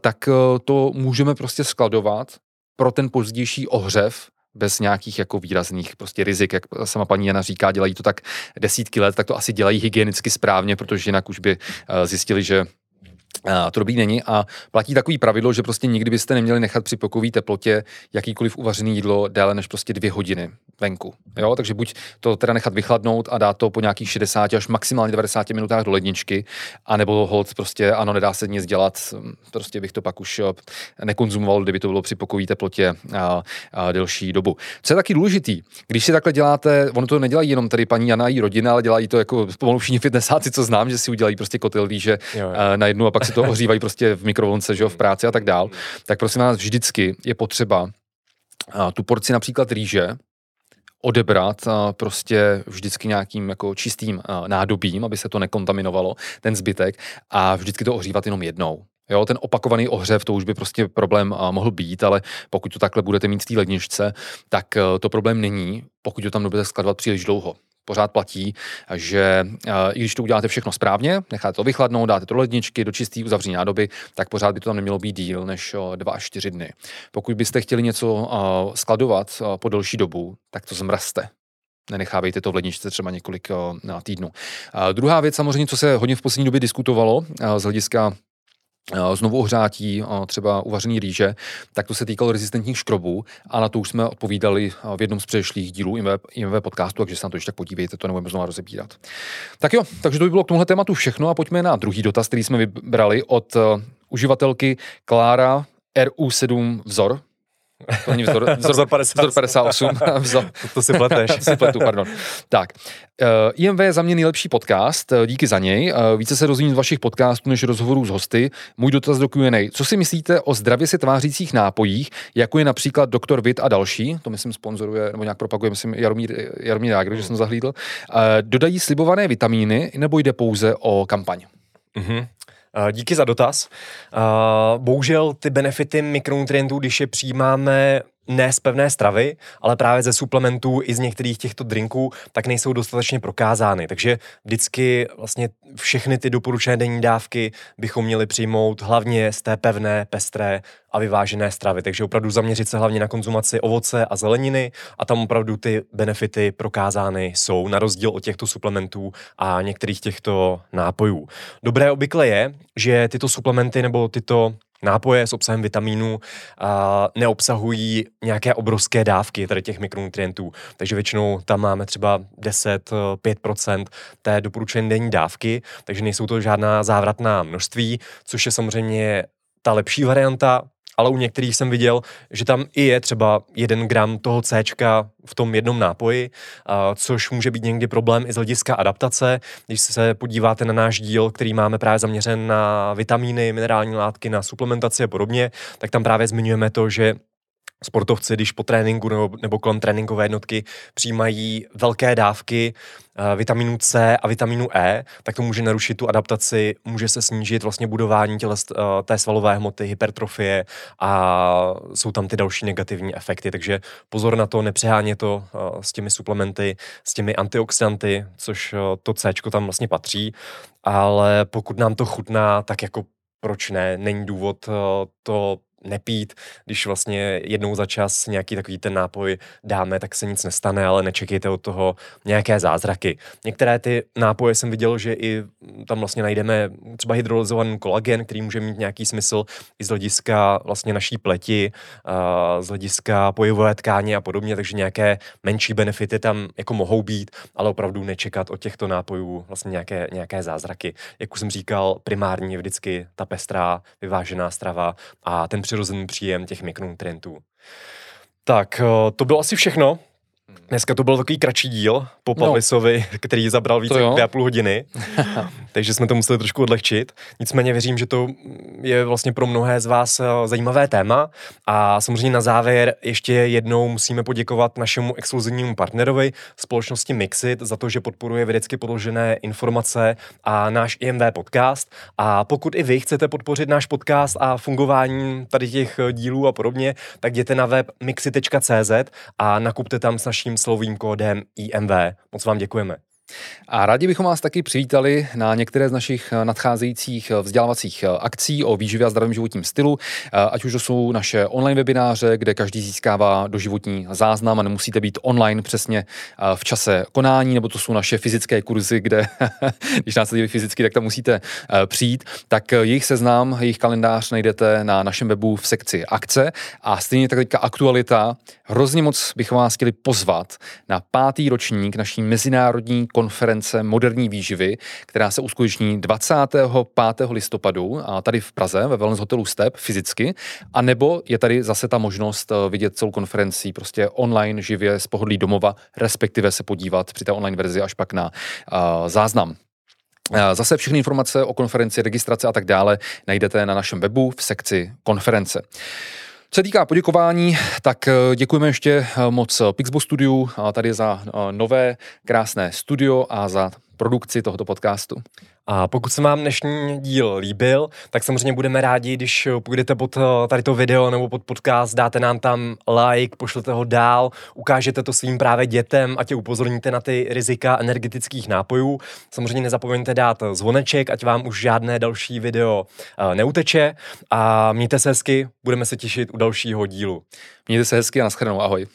tak e, to můžeme prostě skladovat pro ten pozdější ohřev bez nějakých jako výrazných prostě rizik, jak sama paní Jana říká, dělají to tak desítky let, tak to asi dělají hygienicky správně, protože jinak už by e, zjistili, že to dobrý není a platí takový pravidlo, že prostě nikdy byste neměli nechat při pokojové teplotě jakýkoliv uvařený jídlo déle než prostě dvě hodiny venku. Jo? Takže buď to teda nechat vychladnout a dát to po nějakých 60 až maximálně 90 minutách do ledničky, anebo hold prostě ano, nedá se nic dělat, prostě bych to pak už eh, nekonzumoval, kdyby to bylo při pokojové teplotě a, a delší dobu. Co je taky důležitý, když si takhle děláte, ono to nedělají jenom tady paní Jana a její rodina, ale dělají to jako pomalu všichni fitnessáci, co znám, že si udělají prostě kotel že na jednu a pak si to ohřívají prostě v mikrovlnce, že jo, v práci a tak dál, tak prosím vás, vždycky je potřeba tu porci například rýže, odebrat prostě vždycky nějakým jako čistým nádobím, aby se to nekontaminovalo, ten zbytek, a vždycky to ohřívat jenom jednou. Jo, ten opakovaný ohřev, to už by prostě problém mohl být, ale pokud to takhle budete mít v té ledničce, tak to problém není, pokud to tam nebudete skladovat příliš dlouho pořád platí, že eh, i když to uděláte všechno správně, necháte to vychladnout, dáte to do ledničky, do čistý uzavření nádoby, tak pořád by to tam nemělo být díl než 2 až 4 dny. Pokud byste chtěli něco eh, skladovat eh, po delší dobu, tak to zmrazte nenechávejte to v ledničce třeba několik na týdnů. druhá věc samozřejmě, co se hodně v poslední době diskutovalo z hlediska Eh, znovu ohřátí eh, třeba uvařený rýže, tak to se týkalo rezistentních škrobů a na to už jsme odpovídali eh, v jednom z předešlých dílů IMV, IMV podcastu, takže se na to ještě tak podívejte, to nebudeme znovu rozebírat. Tak jo, takže to by bylo k tomuhle tématu všechno a pojďme na druhý dotaz, který jsme vybrali od uživatelky Klára RU7 vzor, to není vzor, vzor, vzor, 50, vzor 58. vzor. To, to si pleteš. si pletu, pardon. Tak, uh, eh, IMV je za mě nejlepší podcast, uh, díky za něj. Uh, více se rozumím z vašich podcastů než rozhovorů s hosty. Můj dotaz do Q&A. Co si myslíte o zdravě se tvářících nápojích, jako je například Dr. Vit a další, to myslím sponzoruje, nebo nějak propaguje, myslím Jaromír, Jaromír Jágr, že jsem zahlídl, uh, dodají slibované vitamíny, nebo jde pouze o kampaň? Mm-hmm. Díky za dotaz. Bohužel ty benefity mikronutrientů, když je přijímáme ne z pevné stravy, ale právě ze suplementů i z některých těchto drinků, tak nejsou dostatečně prokázány. Takže vždycky vlastně všechny ty doporučené denní dávky bychom měli přijmout hlavně z té pevné, pestré a vyvážené stravy. Takže opravdu zaměřit se hlavně na konzumaci ovoce a zeleniny a tam opravdu ty benefity prokázány jsou, na rozdíl od těchto suplementů a některých těchto nápojů. Dobré obvykle je, že tyto suplementy nebo tyto nápoje s obsahem vitamínů a neobsahují nějaké obrovské dávky tady těch mikronutrientů. Takže většinou tam máme třeba 10-5% té doporučené denní dávky, takže nejsou to žádná závratná množství, což je samozřejmě ta lepší varianta, ale u některých jsem viděl, že tam i je třeba jeden gram toho C v tom jednom nápoji, což může být někdy problém i z hlediska adaptace. Když se podíváte na náš díl, který máme právě zaměřen na vitamíny, minerální látky, na suplementaci a podobně, tak tam právě zmiňujeme to, že sportovci, když po tréninku nebo, nebo kolem tréninkové jednotky přijímají velké dávky uh, vitamínu C a vitamínu E, tak to může narušit tu adaptaci, může se snížit vlastně budování těles, uh, té svalové hmoty, hypertrofie a jsou tam ty další negativní efekty. Takže pozor na to, nepřeháně to uh, s těmi suplementy, s těmi antioxidanty, což uh, to C tam vlastně patří, ale pokud nám to chutná, tak jako proč ne, není důvod to nepít, když vlastně jednou za čas nějaký takový ten nápoj dáme, tak se nic nestane, ale nečekejte od toho nějaké zázraky. Některé ty nápoje jsem viděl, že i tam vlastně najdeme třeba hydrolyzovaný kolagen, který může mít nějaký smysl i z hlediska vlastně naší pleti, z hlediska pojivové tkáně a podobně, takže nějaké menší benefity tam jako mohou být, ale opravdu nečekat od těchto nápojů vlastně nějaké, nějaké zázraky. Jak už jsem říkal, primární je vždycky ta pestrá, vyvážená strava a ten přirozený příjem těch mikronutrientů. Tak, eh, to bylo asi všechno. Dneska to byl takový kratší díl po no. Pavlisovi, no. který zabral více jak dvě a půl hodiny, takže jsme to museli trošku odlehčit. Nicméně věřím, že to je vlastně pro mnohé z vás eh, zajímavé téma a samozřejmě na závěr ještě jednou musíme poděkovat našemu exkluzivnímu partnerovi společnosti Mixit za to, že podporuje vědecky podložené informace a náš IMV podcast a pokud i vy chcete podpořit náš podcast a fungování tady těch eh, dílů a podobně, tak jděte na web mixit.cz a nakupte tam s naším slovým kódem IMV. Moc vám děkujeme. A rádi bychom vás taky přivítali na některé z našich eh, nadcházejících eh, vzdělávacích eh, akcí o výživě a zdravém životním stylu, ať už to jsou naše online webináře, kde každý získává doživotní záznam a nemusíte být online přesně v čase konání, nebo to jsou naše fyzické kurzy, kde, když nás líbí fyzicky, tak tam musíte přijít, tak jejich seznam, jejich kalendář najdete na našem webu v sekci akce a stejně tak teďka aktualita. Hrozně moc bychom vás chtěli pozvat na pátý ročník naší mezinárodní konference moderní výživy, která se uskuteční 25. listopadu a tady v Praze ve Wellness hotelu Step fyzicky, a nebo je tady zase ta možnost eh, vidět celou konferenci prostě online živě z pohodlí domova, respektive se podívat při té online verzi až pak na uh, záznam. Eh, zase všechny informace o konferenci, registrace a tak dále najdete na našem webu v sekci konference. Co se týká poděkování, tak eh, děkujeme ještě eh, moc Pixbo Studiu tady za eh, nové krásné studio a za produkci tohoto podcastu. A pokud se vám dnešní díl líbil, tak samozřejmě budeme rádi, když půjdete pod eh, tady to video nebo pod podcast, dáte nám tam like, pošlete ho dál, ukážete to svým právě dětem a tě upozorníte na ty rizika energetických nápojů. Samozřejmě nezapomeňte dát zvoneček, ať vám už žádné další video eh, neuteče a mějte se hezky, budeme se těšit u dalšího dílu. Mějte se hezky a naschledanou, ahoj.